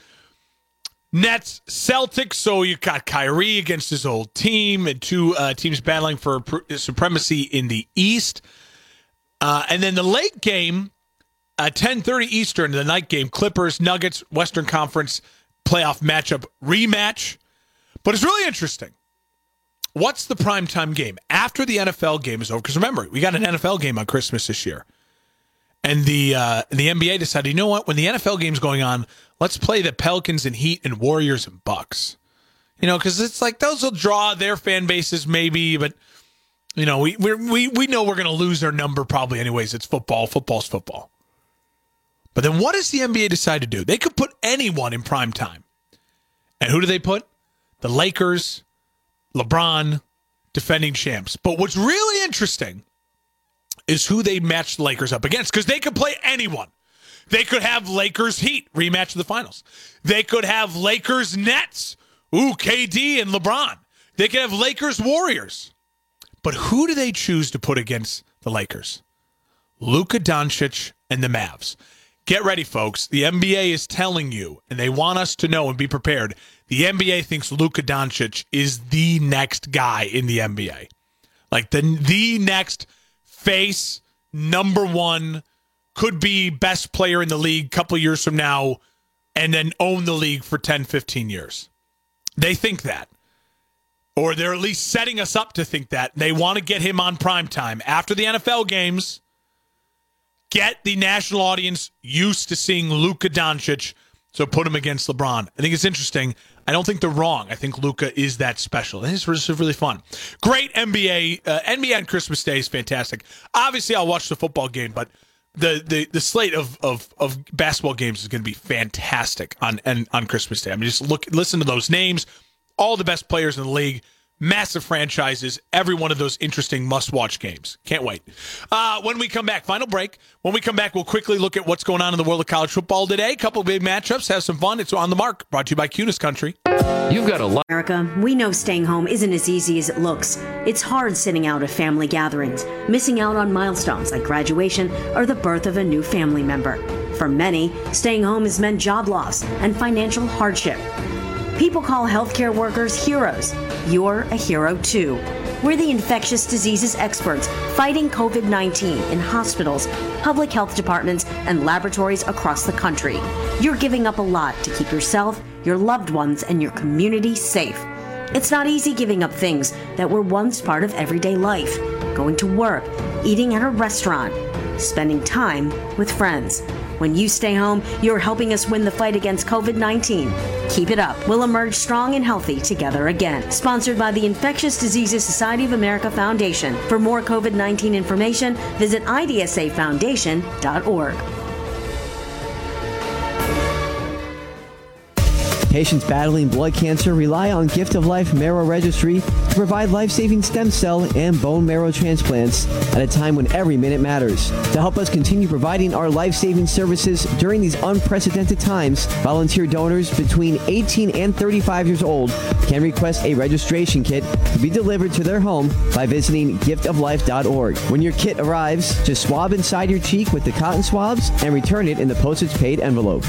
Nets, Celtics. So you got Kyrie against his old team, and two uh, teams battling for pr- supremacy in the East. Uh, and then the late game, ten thirty Eastern, the night game, Clippers, Nuggets, Western Conference playoff matchup rematch. But it's really interesting. What's the primetime game after the NFL game is over? Because remember, we got an NFL game on Christmas this year, and the uh, the NBA decided, you know what? When the NFL game's going on, let's play the Pelicans and Heat and Warriors and Bucks. You know, because it's like those will draw their fan bases maybe, but you know, we we we know we're going to lose our number probably anyways. It's football. Football's football. But then what does the NBA decide to do? They could put anyone in prime time. And who do they put? The Lakers, LeBron, defending champs. But what's really interesting is who they match the Lakers up against because they could play anyone. They could have Lakers Heat rematch of the finals. They could have Lakers Nets. Ooh, KD and LeBron. They could have Lakers Warriors. But who do they choose to put against the Lakers? Luka Doncic and the Mavs. Get ready, folks. The NBA is telling you, and they want us to know and be prepared. The NBA thinks Luka Doncic is the next guy in the NBA, like the the next face number one, could be best player in the league a couple years from now, and then own the league for 10, 15 years. They think that. Or they're at least setting us up to think that. They want to get him on prime time after the NFL games get the national audience used to seeing Luka Doncic. So put him against LeBron. I think it's interesting. I don't think they're wrong. I think Luka is that special. This is really fun. Great NBA. Uh, NBA on Christmas Day is fantastic. Obviously, I'll watch the football game, but the the, the slate of, of of basketball games is going to be fantastic on and on Christmas Day. I mean, just look, listen to those names. All the best players in the league massive franchises, every one of those interesting must watch games. Can't wait. Uh, when we come back, final break. When we come back, we'll quickly look at what's going on in the world of college football today. couple big matchups, have some fun. It's on the mark, brought to you by Kunes Country. You've got a lot. America, we know staying home isn't as easy as it looks. It's hard sitting out at family gatherings, missing out on milestones like graduation or the birth of a new family member. For many, staying home has meant job loss and financial hardship. People call healthcare workers heroes. You're a hero too. We're the infectious diseases experts fighting COVID 19 in hospitals, public health departments, and laboratories across the country. You're giving up a lot to keep yourself, your loved ones, and your community safe. It's not easy giving up things that were once part of everyday life going to work, eating at a restaurant, spending time with friends. When you stay home, you're helping us win the fight against COVID 19. Keep it up. We'll emerge strong and healthy together again. Sponsored by the Infectious Diseases Society of America Foundation. For more COVID 19 information, visit idsafoundation.org. Patients battling blood cancer rely on Gift of Life Marrow Registry to provide life saving stem cell and bone marrow transplants at a time when every minute matters. To help us continue providing our life saving services during these unprecedented times, volunteer donors between 18 and 35 years old can request a registration kit to be delivered to their home by visiting giftoflife.org. When your kit arrives, just swab inside your cheek with the cotton swabs and return it in the postage paid envelope.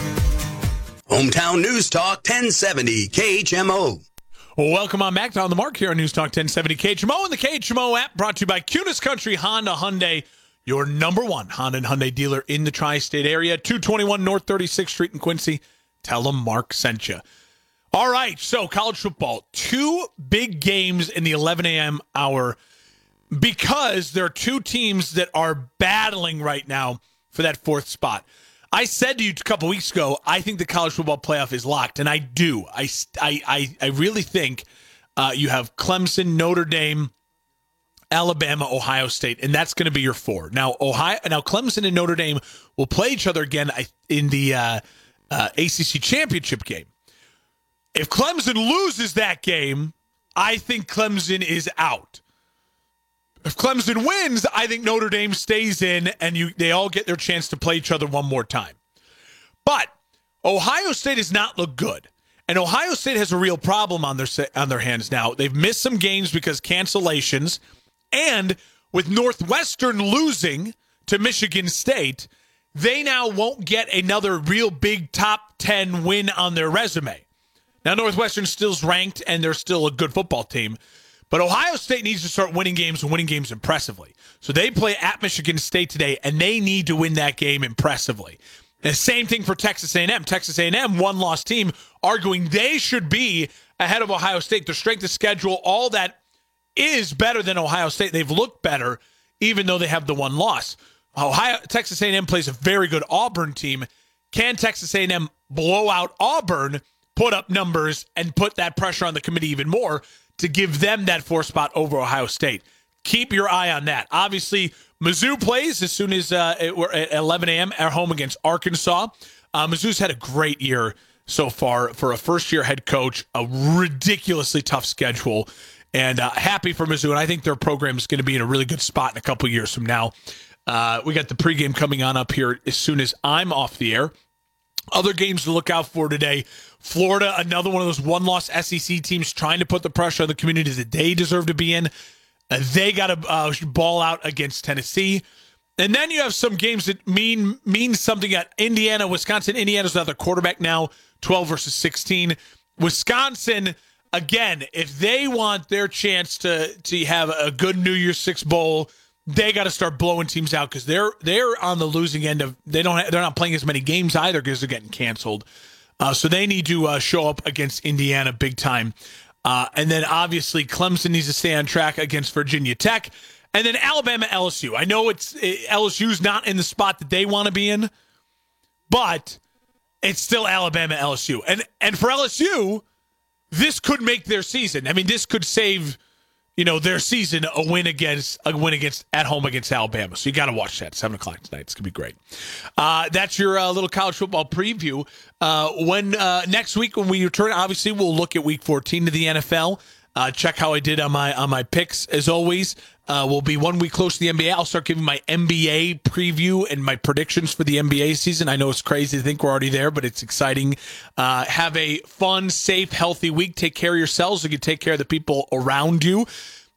Hometown News Talk 1070 KHMO. Welcome on back to On the Mark here on News Talk 1070 KHMO and the KHMO app brought to you by Kunes Country Honda Hyundai, your number one Honda and Hyundai dealer in the tri-state area, 221 North 36th Street in Quincy. Tell them Mark sent you. All right, so college football, two big games in the 11 a.m. hour because there are two teams that are battling right now for that fourth spot. I said to you a couple weeks ago, I think the college football playoff is locked, and I do. I, I, I, I really think uh, you have Clemson, Notre Dame, Alabama, Ohio State, and that's going to be your four. Now, Ohio, now Clemson and Notre Dame will play each other again in the uh, uh, ACC championship game. If Clemson loses that game, I think Clemson is out. If Clemson wins, I think Notre Dame stays in and you they all get their chance to play each other one more time. But Ohio State does not look good. And Ohio State has a real problem on their on their hands now. They've missed some games because cancellations and with Northwestern losing to Michigan State, they now won't get another real big top 10 win on their resume. Now, Northwestern still's ranked and they're still a good football team. But Ohio State needs to start winning games and winning games impressively. So they play at Michigan State today, and they need to win that game impressively. And same thing for Texas A&M. Texas A&M, one-loss team, arguing they should be ahead of Ohio State. Their strength of schedule, all that is better than Ohio State. They've looked better, even though they have the one loss. Ohio Texas A&M plays a very good Auburn team. Can Texas A&M blow out Auburn, put up numbers, and put that pressure on the committee even more? To give them that four spot over Ohio State. Keep your eye on that. Obviously, Mizzou plays as soon as uh, we're at 11 a.m. at home against Arkansas. Uh, Mizzou's had a great year so far for a first year head coach, a ridiculously tough schedule, and uh, happy for Mizzou. And I think their program is going to be in a really good spot in a couple years from now. Uh, we got the pregame coming on up here as soon as I'm off the air. Other games to look out for today. Florida, another one of those one loss SEC teams trying to put the pressure on the communities that they deserve to be in. Uh, they got to uh, ball out against Tennessee. And then you have some games that mean mean something at Indiana, Wisconsin. Indiana's their quarterback now, 12 versus 16. Wisconsin, again, if they want their chance to to have a good New Year's Six bowl, they got to start blowing teams out because they're they're on the losing end of they don't they're not playing as many games either because they're getting canceled. Uh, so they need to uh, show up against Indiana big time. Uh, and then obviously Clemson needs to stay on track against Virginia Tech. And then Alabama LSU. I know it's it, LSU's not in the spot that they want to be in, but it's still Alabama LSU. And and for LSU, this could make their season. I mean, this could save you know their season a win against a win against at home against Alabama. So you got to watch that seven o'clock tonight. It's gonna be great. Uh, that's your uh, little college football preview. Uh, when uh, next week when we return, obviously we'll look at week fourteen of the NFL. Uh, check how I did on my on my picks as always. Uh, we'll be one week close to the NBA. I'll start giving my NBA preview and my predictions for the NBA season. I know it's crazy to think we're already there, but it's exciting. Uh, have a fun, safe, healthy week. Take care of yourselves. You can take care of the people around you.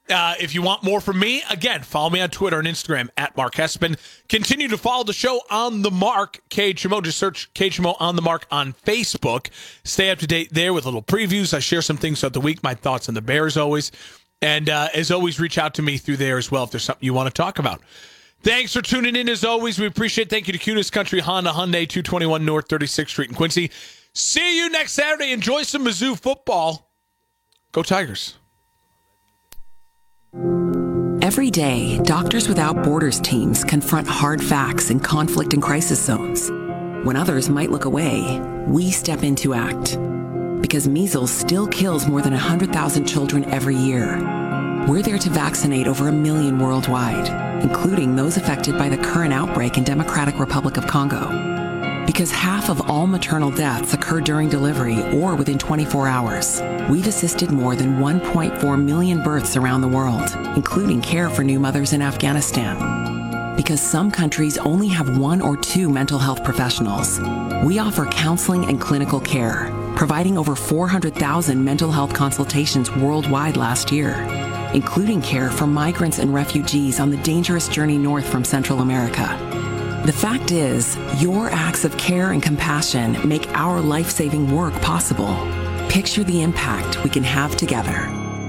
Uh, if you want more from me, again, follow me on Twitter and Instagram at Mark Hespen. Continue to follow the show on the Mark KHMO. Just search KHMO on the Mark on Facebook. Stay up to date there with little previews. I share some things throughout the week, my thoughts on the Bears always. And uh, as always, reach out to me through there as well if there's something you want to talk about. Thanks for tuning in as always. We appreciate. Thank you to Kunes Country Honda Hyundai 221 North 36th Street in Quincy. See you next Saturday. Enjoy some Mizzou football. Go Tigers. Every day, Doctors Without Borders teams confront hard facts in conflict and crisis zones. When others might look away, we step in to act. Because measles still kills more than 100,000 children every year. We're there to vaccinate over a million worldwide, including those affected by the current outbreak in Democratic Republic of Congo. Because half of all maternal deaths occur during delivery or within 24 hours. We've assisted more than 1.4 million births around the world, including care for new mothers in Afghanistan. Because some countries only have one or two mental health professionals, we offer counseling and clinical care, providing over 400,000 mental health consultations worldwide last year, including care for migrants and refugees on the dangerous journey north from Central America. The fact is, your acts of care and compassion make our life saving work possible. Picture the impact we can have together.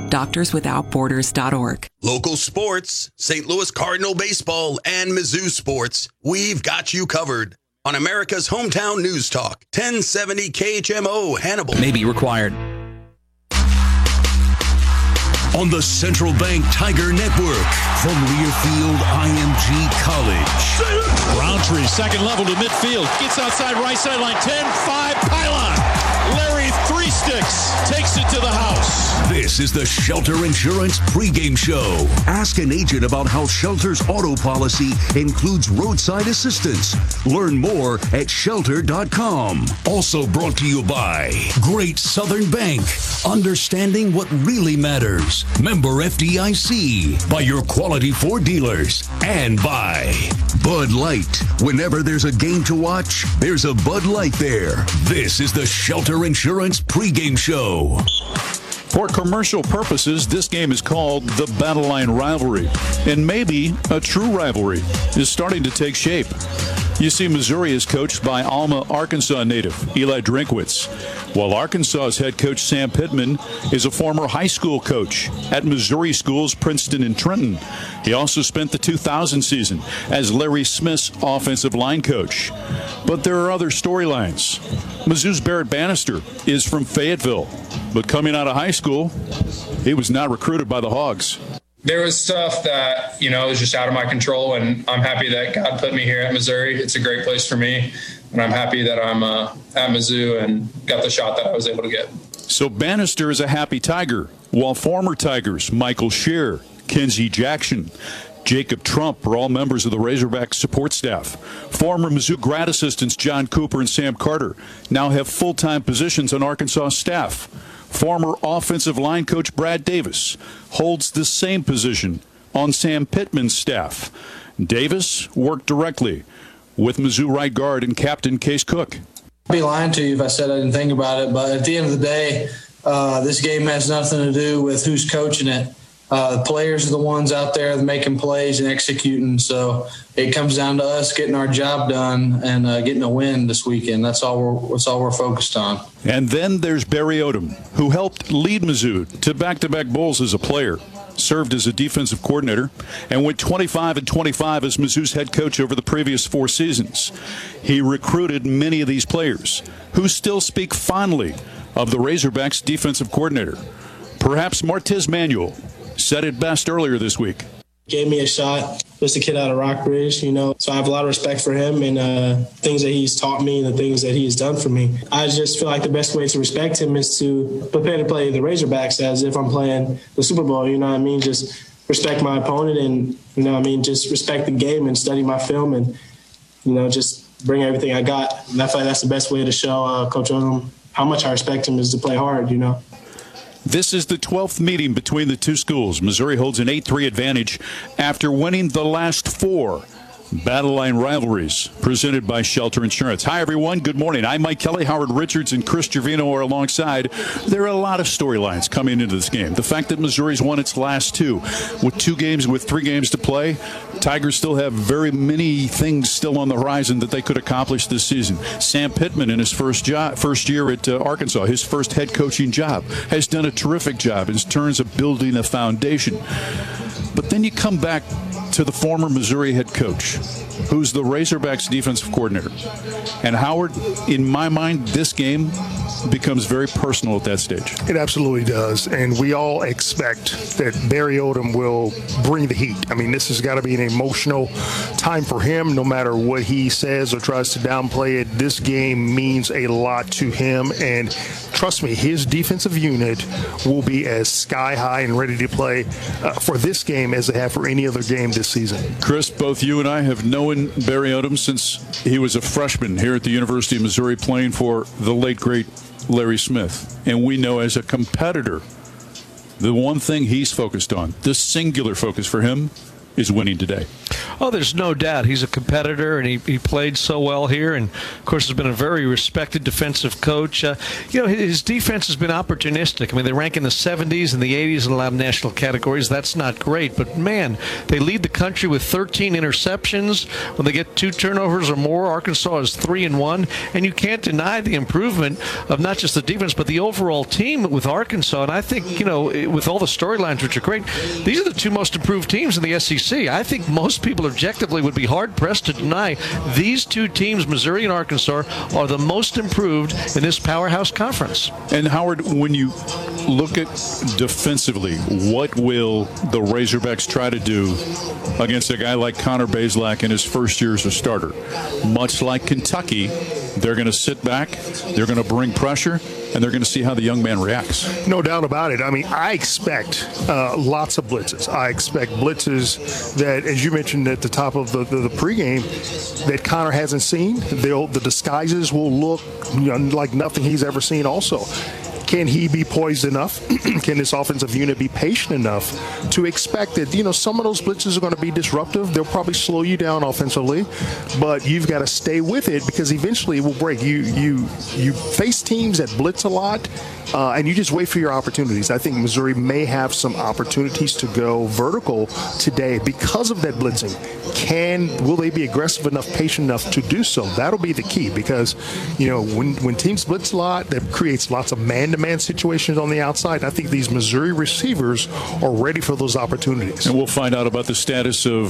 DoctorsWithoutBorders.org. Local sports, St. Louis Cardinal baseball, and Mizzou sports. We've got you covered on America's hometown news talk, 1070 KHMO Hannibal. May be required. On the Central Bank Tiger Network from Learfield IMG College. Rountree, second level to midfield. Gets outside right sideline 10 5 pylon. Larry three sticks takes it to the house. This is the Shelter Insurance pregame show. Ask an agent about how Shelter's auto policy includes roadside assistance. Learn more at shelter.com. Also brought to you by Great Southern Bank. Understanding what really matters. Member FDIC. By your quality Ford dealers. And by Bud Light. Whenever there's a game to watch, there's a Bud Light there. This is the Shelter Insurance pregame show. For commercial purposes, this game is called the Battle Line Rivalry, and maybe a true rivalry is starting to take shape. You see, Missouri is coached by Alma, Arkansas native Eli Drinkwitz, while Arkansas's head coach Sam Pittman is a former high school coach at Missouri schools Princeton and Trenton. He also spent the 2000 season as Larry Smith's offensive line coach. But there are other storylines. Mizzou's Barrett Bannister is from Fayetteville, but coming out of high school, he was not recruited by the Hogs there was stuff that you know was just out of my control and i'm happy that god put me here at missouri it's a great place for me and i'm happy that i'm uh, at mizzou and got the shot that i was able to get so bannister is a happy tiger while former tigers michael shear kenzie jackson Jacob Trump are all members of the Razorback support staff. Former Mizzou grad assistants John Cooper and Sam Carter now have full time positions on Arkansas staff. Former offensive line coach Brad Davis holds the same position on Sam Pittman's staff. Davis worked directly with Mizzou right guard and captain Case Cook. I'd be lying to you if I said I didn't think about it, but at the end of the day, uh, this game has nothing to do with who's coaching it. Uh, the players are the ones out there making plays and executing. So it comes down to us getting our job done and uh, getting a win this weekend. That's all we're that's all we're focused on. And then there's Barry Odom, who helped lead Mizzou to back-to-back bowls as a player. Served as a defensive coordinator and went 25 and 25 as Mizzou's head coach over the previous four seasons. He recruited many of these players who still speak fondly of the Razorbacks defensive coordinator. Perhaps Martez Manuel, said it best earlier this week. Gave me a shot. Just a kid out of Rockbridge, you know. So I have a lot of respect for him and uh, things that he's taught me and the things that he's done for me. I just feel like the best way to respect him is to prepare to play the Razorbacks as if I'm playing the Super Bowl. You know what I mean? Just respect my opponent and you know I mean. Just respect the game and study my film and you know just bring everything I got. And I feel like that's the best way to show uh, Coach Odom how much I respect him is to play hard. You know. This is the 12th meeting between the two schools. Missouri holds an 8 3 advantage after winning the last four. Battle Line Rivalries, presented by Shelter Insurance. Hi, everyone. Good morning. I'm Mike Kelly. Howard Richards and Chris Trevino are alongside. There are a lot of storylines coming into this game. The fact that Missouri's won its last two, with two games, with three games to play, Tigers still have very many things still on the horizon that they could accomplish this season. Sam Pittman, in his first job, first year at uh, Arkansas, his first head coaching job, has done a terrific job in terms of building a foundation. But then you come back to the former Missouri head coach, who's the Razorbacks defensive coordinator. And Howard, in my mind, this game becomes very personal at that stage. It absolutely does. And we all expect that Barry Odom will bring the heat. I mean, this has got to be an emotional time for him, no matter what he says or tries to downplay it. This game means a lot to him. And trust me, his defensive unit will be as sky high and ready to play uh, for this game as they have for any other game this season. Chris, both you and I have known Barry Odom since he was a freshman here at the University of Missouri playing for the late, great Larry Smith. And we know as a competitor, the one thing he's focused on, the singular focus for him, is winning today. Oh, there's no doubt. He's a competitor, and he, he played so well here. And, of course, has been a very respected defensive coach. Uh, you know, his defense has been opportunistic. I mean, they rank in the 70s and the 80s in a lot of national categories. That's not great. But, man, they lead the country with 13 interceptions. When they get two turnovers or more, Arkansas is 3 and 1. And you can't deny the improvement of not just the defense, but the overall team with Arkansas. And I think, you know, with all the storylines, which are great, these are the two most improved teams in the SEC. I think most people objectively would be hard pressed to deny these two teams, Missouri and Arkansas, are the most improved in this powerhouse conference. And Howard, when you look at defensively, what will the Razorbacks try to do against a guy like Connor Bazelak in his first year as a starter? Much like Kentucky, they're going to sit back, they're going to bring pressure, and they're going to see how the young man reacts. No doubt about it. I mean, I expect uh, lots of blitzes. I expect blitzes that, as you mentioned at the top of the, the, the pregame, that Connor hasn't seen. They'll, the disguises will look you know, like nothing he's ever seen also. Can he be poised enough? Can this offensive unit be patient enough to expect that, you know, some of those blitzes are going to be disruptive. They'll probably slow you down offensively, but you've got to stay with it because eventually it will break. You you you face teams that blitz a lot uh, and you just wait for your opportunities. I think Missouri may have some opportunities to go vertical today because of that blitzing. Can will they be aggressive enough, patient enough to do so? That'll be the key because you know when when teams blitz a lot, that creates lots of man-to-man situations on the outside. I think these Missouri receivers are ready for those opportunities. And we'll find out about the status of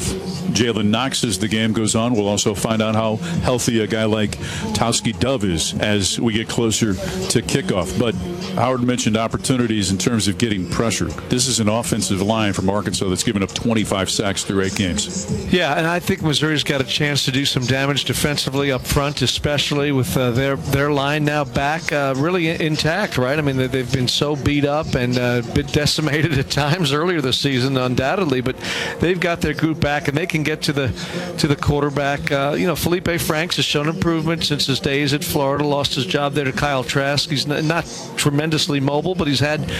Jalen Knox as the game goes on. We'll also find out how healthy a guy like Tauskie Dove is as we get closer to kickoff. But Howard mentioned opportunities in terms of getting pressure. This is an offensive line from Arkansas that's given up 25 sacks through eight games. Yeah, and I think Missouri's got a chance to do some damage defensively up front, especially with uh, their their line now back uh, really intact, right? I mean, they've been so beat up and uh, bit decimated at times earlier this season, undoubtedly, but they've got their group back and they can get to the to the quarterback. Uh, you know, Felipe Franks has shown improvement since his days at Florida. Lost his job there to Kyle Trask. He's not tremendously mobile, but he's had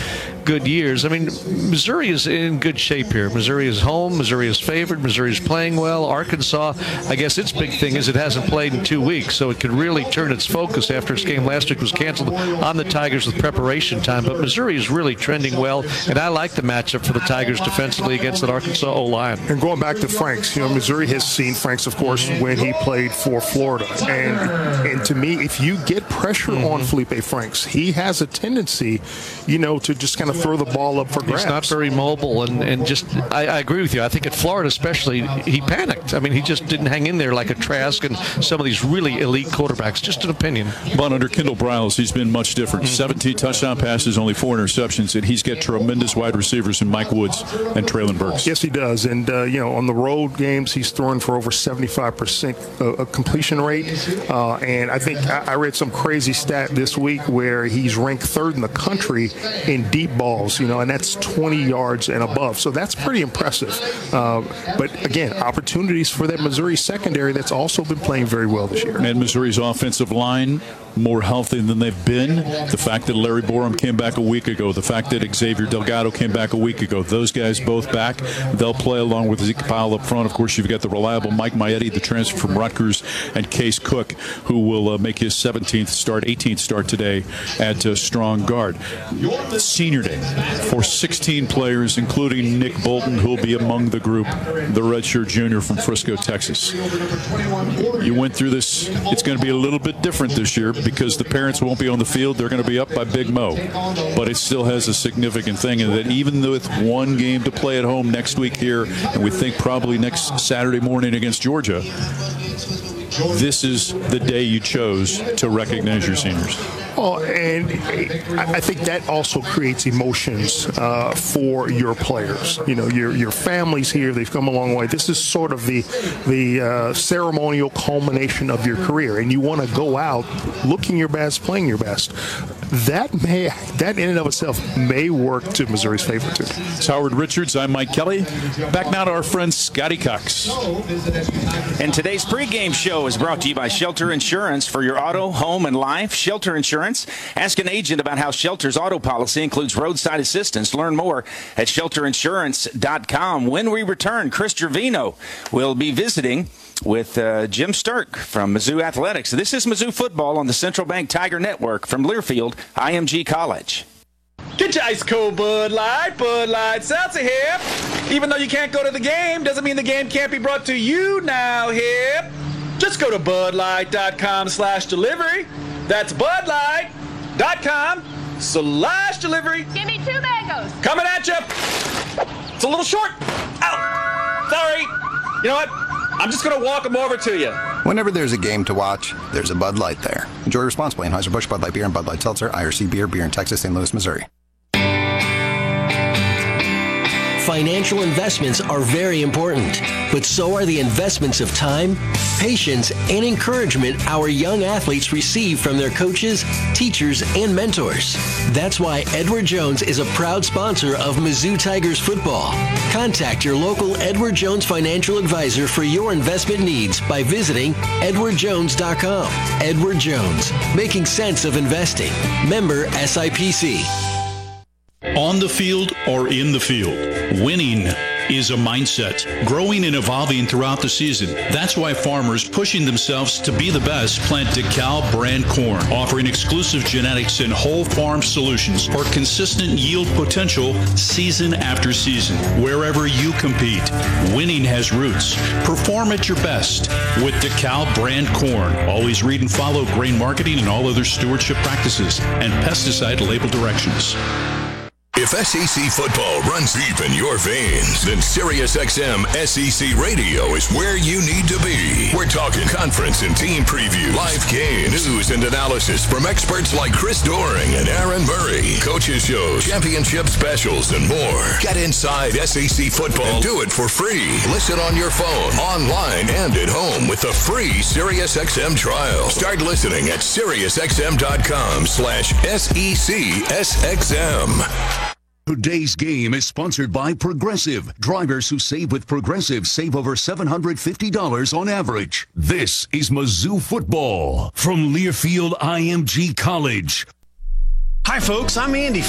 good years. I mean, Missouri is in good shape here. Missouri is home. Missouri is favored. Missouri is playing well. Arkansas, I guess its big thing is it hasn't played in two weeks, so it could really turn its focus after its game last week was canceled on the Tigers with preparation time. But Missouri is really trending well, and I like the matchup for the Tigers defensively against that Arkansas O line. And going back to Franks, you know, Missouri has seen Franks, of course, when he played for Florida, and and to me, if you get pressure mm-hmm. on Felipe Franks, he has a tendency, you know, to just kind of throw the ball up for grabs. He's not very mobile, and, and just I, I, agree with you. I think at Florida, especially, he panicked. I mean, he just didn't hang in there like a Trask and some of these really elite quarterbacks. Just an opinion. But under Kendall Briles, he's been much different. Mm-hmm. 17 touchdown passes, only four interceptions, and he's got tremendous wide receivers in Mike Woods and Treylon Burks. Yes, he does. And uh, you know, on the road games, he's throwing for over 75 percent uh, completion rate. Uh, and I think I, I read some crazy stat this week where he's ranked third in the country in deep balls, you know, and that's 20 yards and above. So that's pretty impressive. Uh, but again, opportunities for that Missouri secondary that's also been playing very well this year. And Missouri's offensive line more healthy than they've been. The fact that Larry Borom came back a week ago, the fact that Xavier Delgado came back a week ago, those guys both back. They'll play along with Zeke Powell up front. Of course, you've got the reliable Mike Maietti, the transfer from Rutgers, and Case Cook, who will uh, make his 17th start, 18th start today at uh, strong guard. Senior day for 16 players, including Nick Bolton, who will be among the group, the redshirt junior from Frisco, Texas. You went through this. It's going to be a little bit different this year because the parents won't be on the field. They're going to be up by Big Mo. But it still has a significant thing in that even with one game to play at home next week here, and we think probably next Saturday morning against Georgia, this is the day you chose to recognize your seniors. Well, and I think that also creates emotions uh, for your players. You know, your your families here; they've come a long way. This is sort of the the uh, ceremonial culmination of your career, and you want to go out looking your best, playing your best. That may that in and of itself may work to Missouri's favor too. It's Howard Richards. I'm Mike Kelly. Back now to our friend Scotty Cox. And today's pregame show is brought to you by Shelter Insurance for your auto, home, and life. Shelter Insurance insurance? Ask an agent about how Shelter's auto policy includes roadside assistance. Learn more at shelterinsurance.com. When we return, Chris Gervino will be visiting with uh, Jim Sterk from Mizzou Athletics. This is Mizzou football on the Central Bank Tiger Network from Learfield, IMG College. Get your ice cold Bud Light, Bud Light Seltzer here. Even though you can't go to the game, doesn't mean the game can't be brought to you now here. Just go to budlight.com slash delivery that's budlight.com slash delivery. Give me two mangoes. Coming at you. It's a little short. Ow. Sorry. You know what? I'm just going to walk them over to you. Whenever there's a game to watch, there's a Bud Light there. Enjoy responsibly. Anheuser-Busch Bud Light Beer and Bud Light Seltzer, IRC Beer, Beer in Texas, St. Louis, Missouri. Financial investments are very important, but so are the investments of time, patience, and encouragement our young athletes receive from their coaches, teachers, and mentors. That's why Edward Jones is a proud sponsor of Mizzou Tigers football. Contact your local Edward Jones financial advisor for your investment needs by visiting edwardjones.com. Edward Jones, making sense of investing. Member SIPC. On the field or in the field, winning is a mindset, growing and evolving throughout the season. That's why farmers pushing themselves to be the best plant DeKalb brand corn, offering exclusive genetics and whole farm solutions for consistent yield potential season after season. Wherever you compete, winning has roots. Perform at your best with DeKalb brand corn. Always read and follow grain marketing and all other stewardship practices and pesticide label directions. If SEC football runs deep in your veins, then SiriusXM SEC Radio is where you need to be. We're talking conference and team preview, live games, news and analysis from experts like Chris Doering and Aaron Murray, coaches shows, championship specials, and more. Get inside SEC football and do it for free. Listen on your phone, online, and at home with the free SiriusXM trial. Start listening at SiriusXM.com slash SECSXM. Today's game is sponsored by Progressive. Drivers who save with Progressive save over $750 on average. This is Mizzou football from Learfield IMG College. Hi, folks. I'm Andy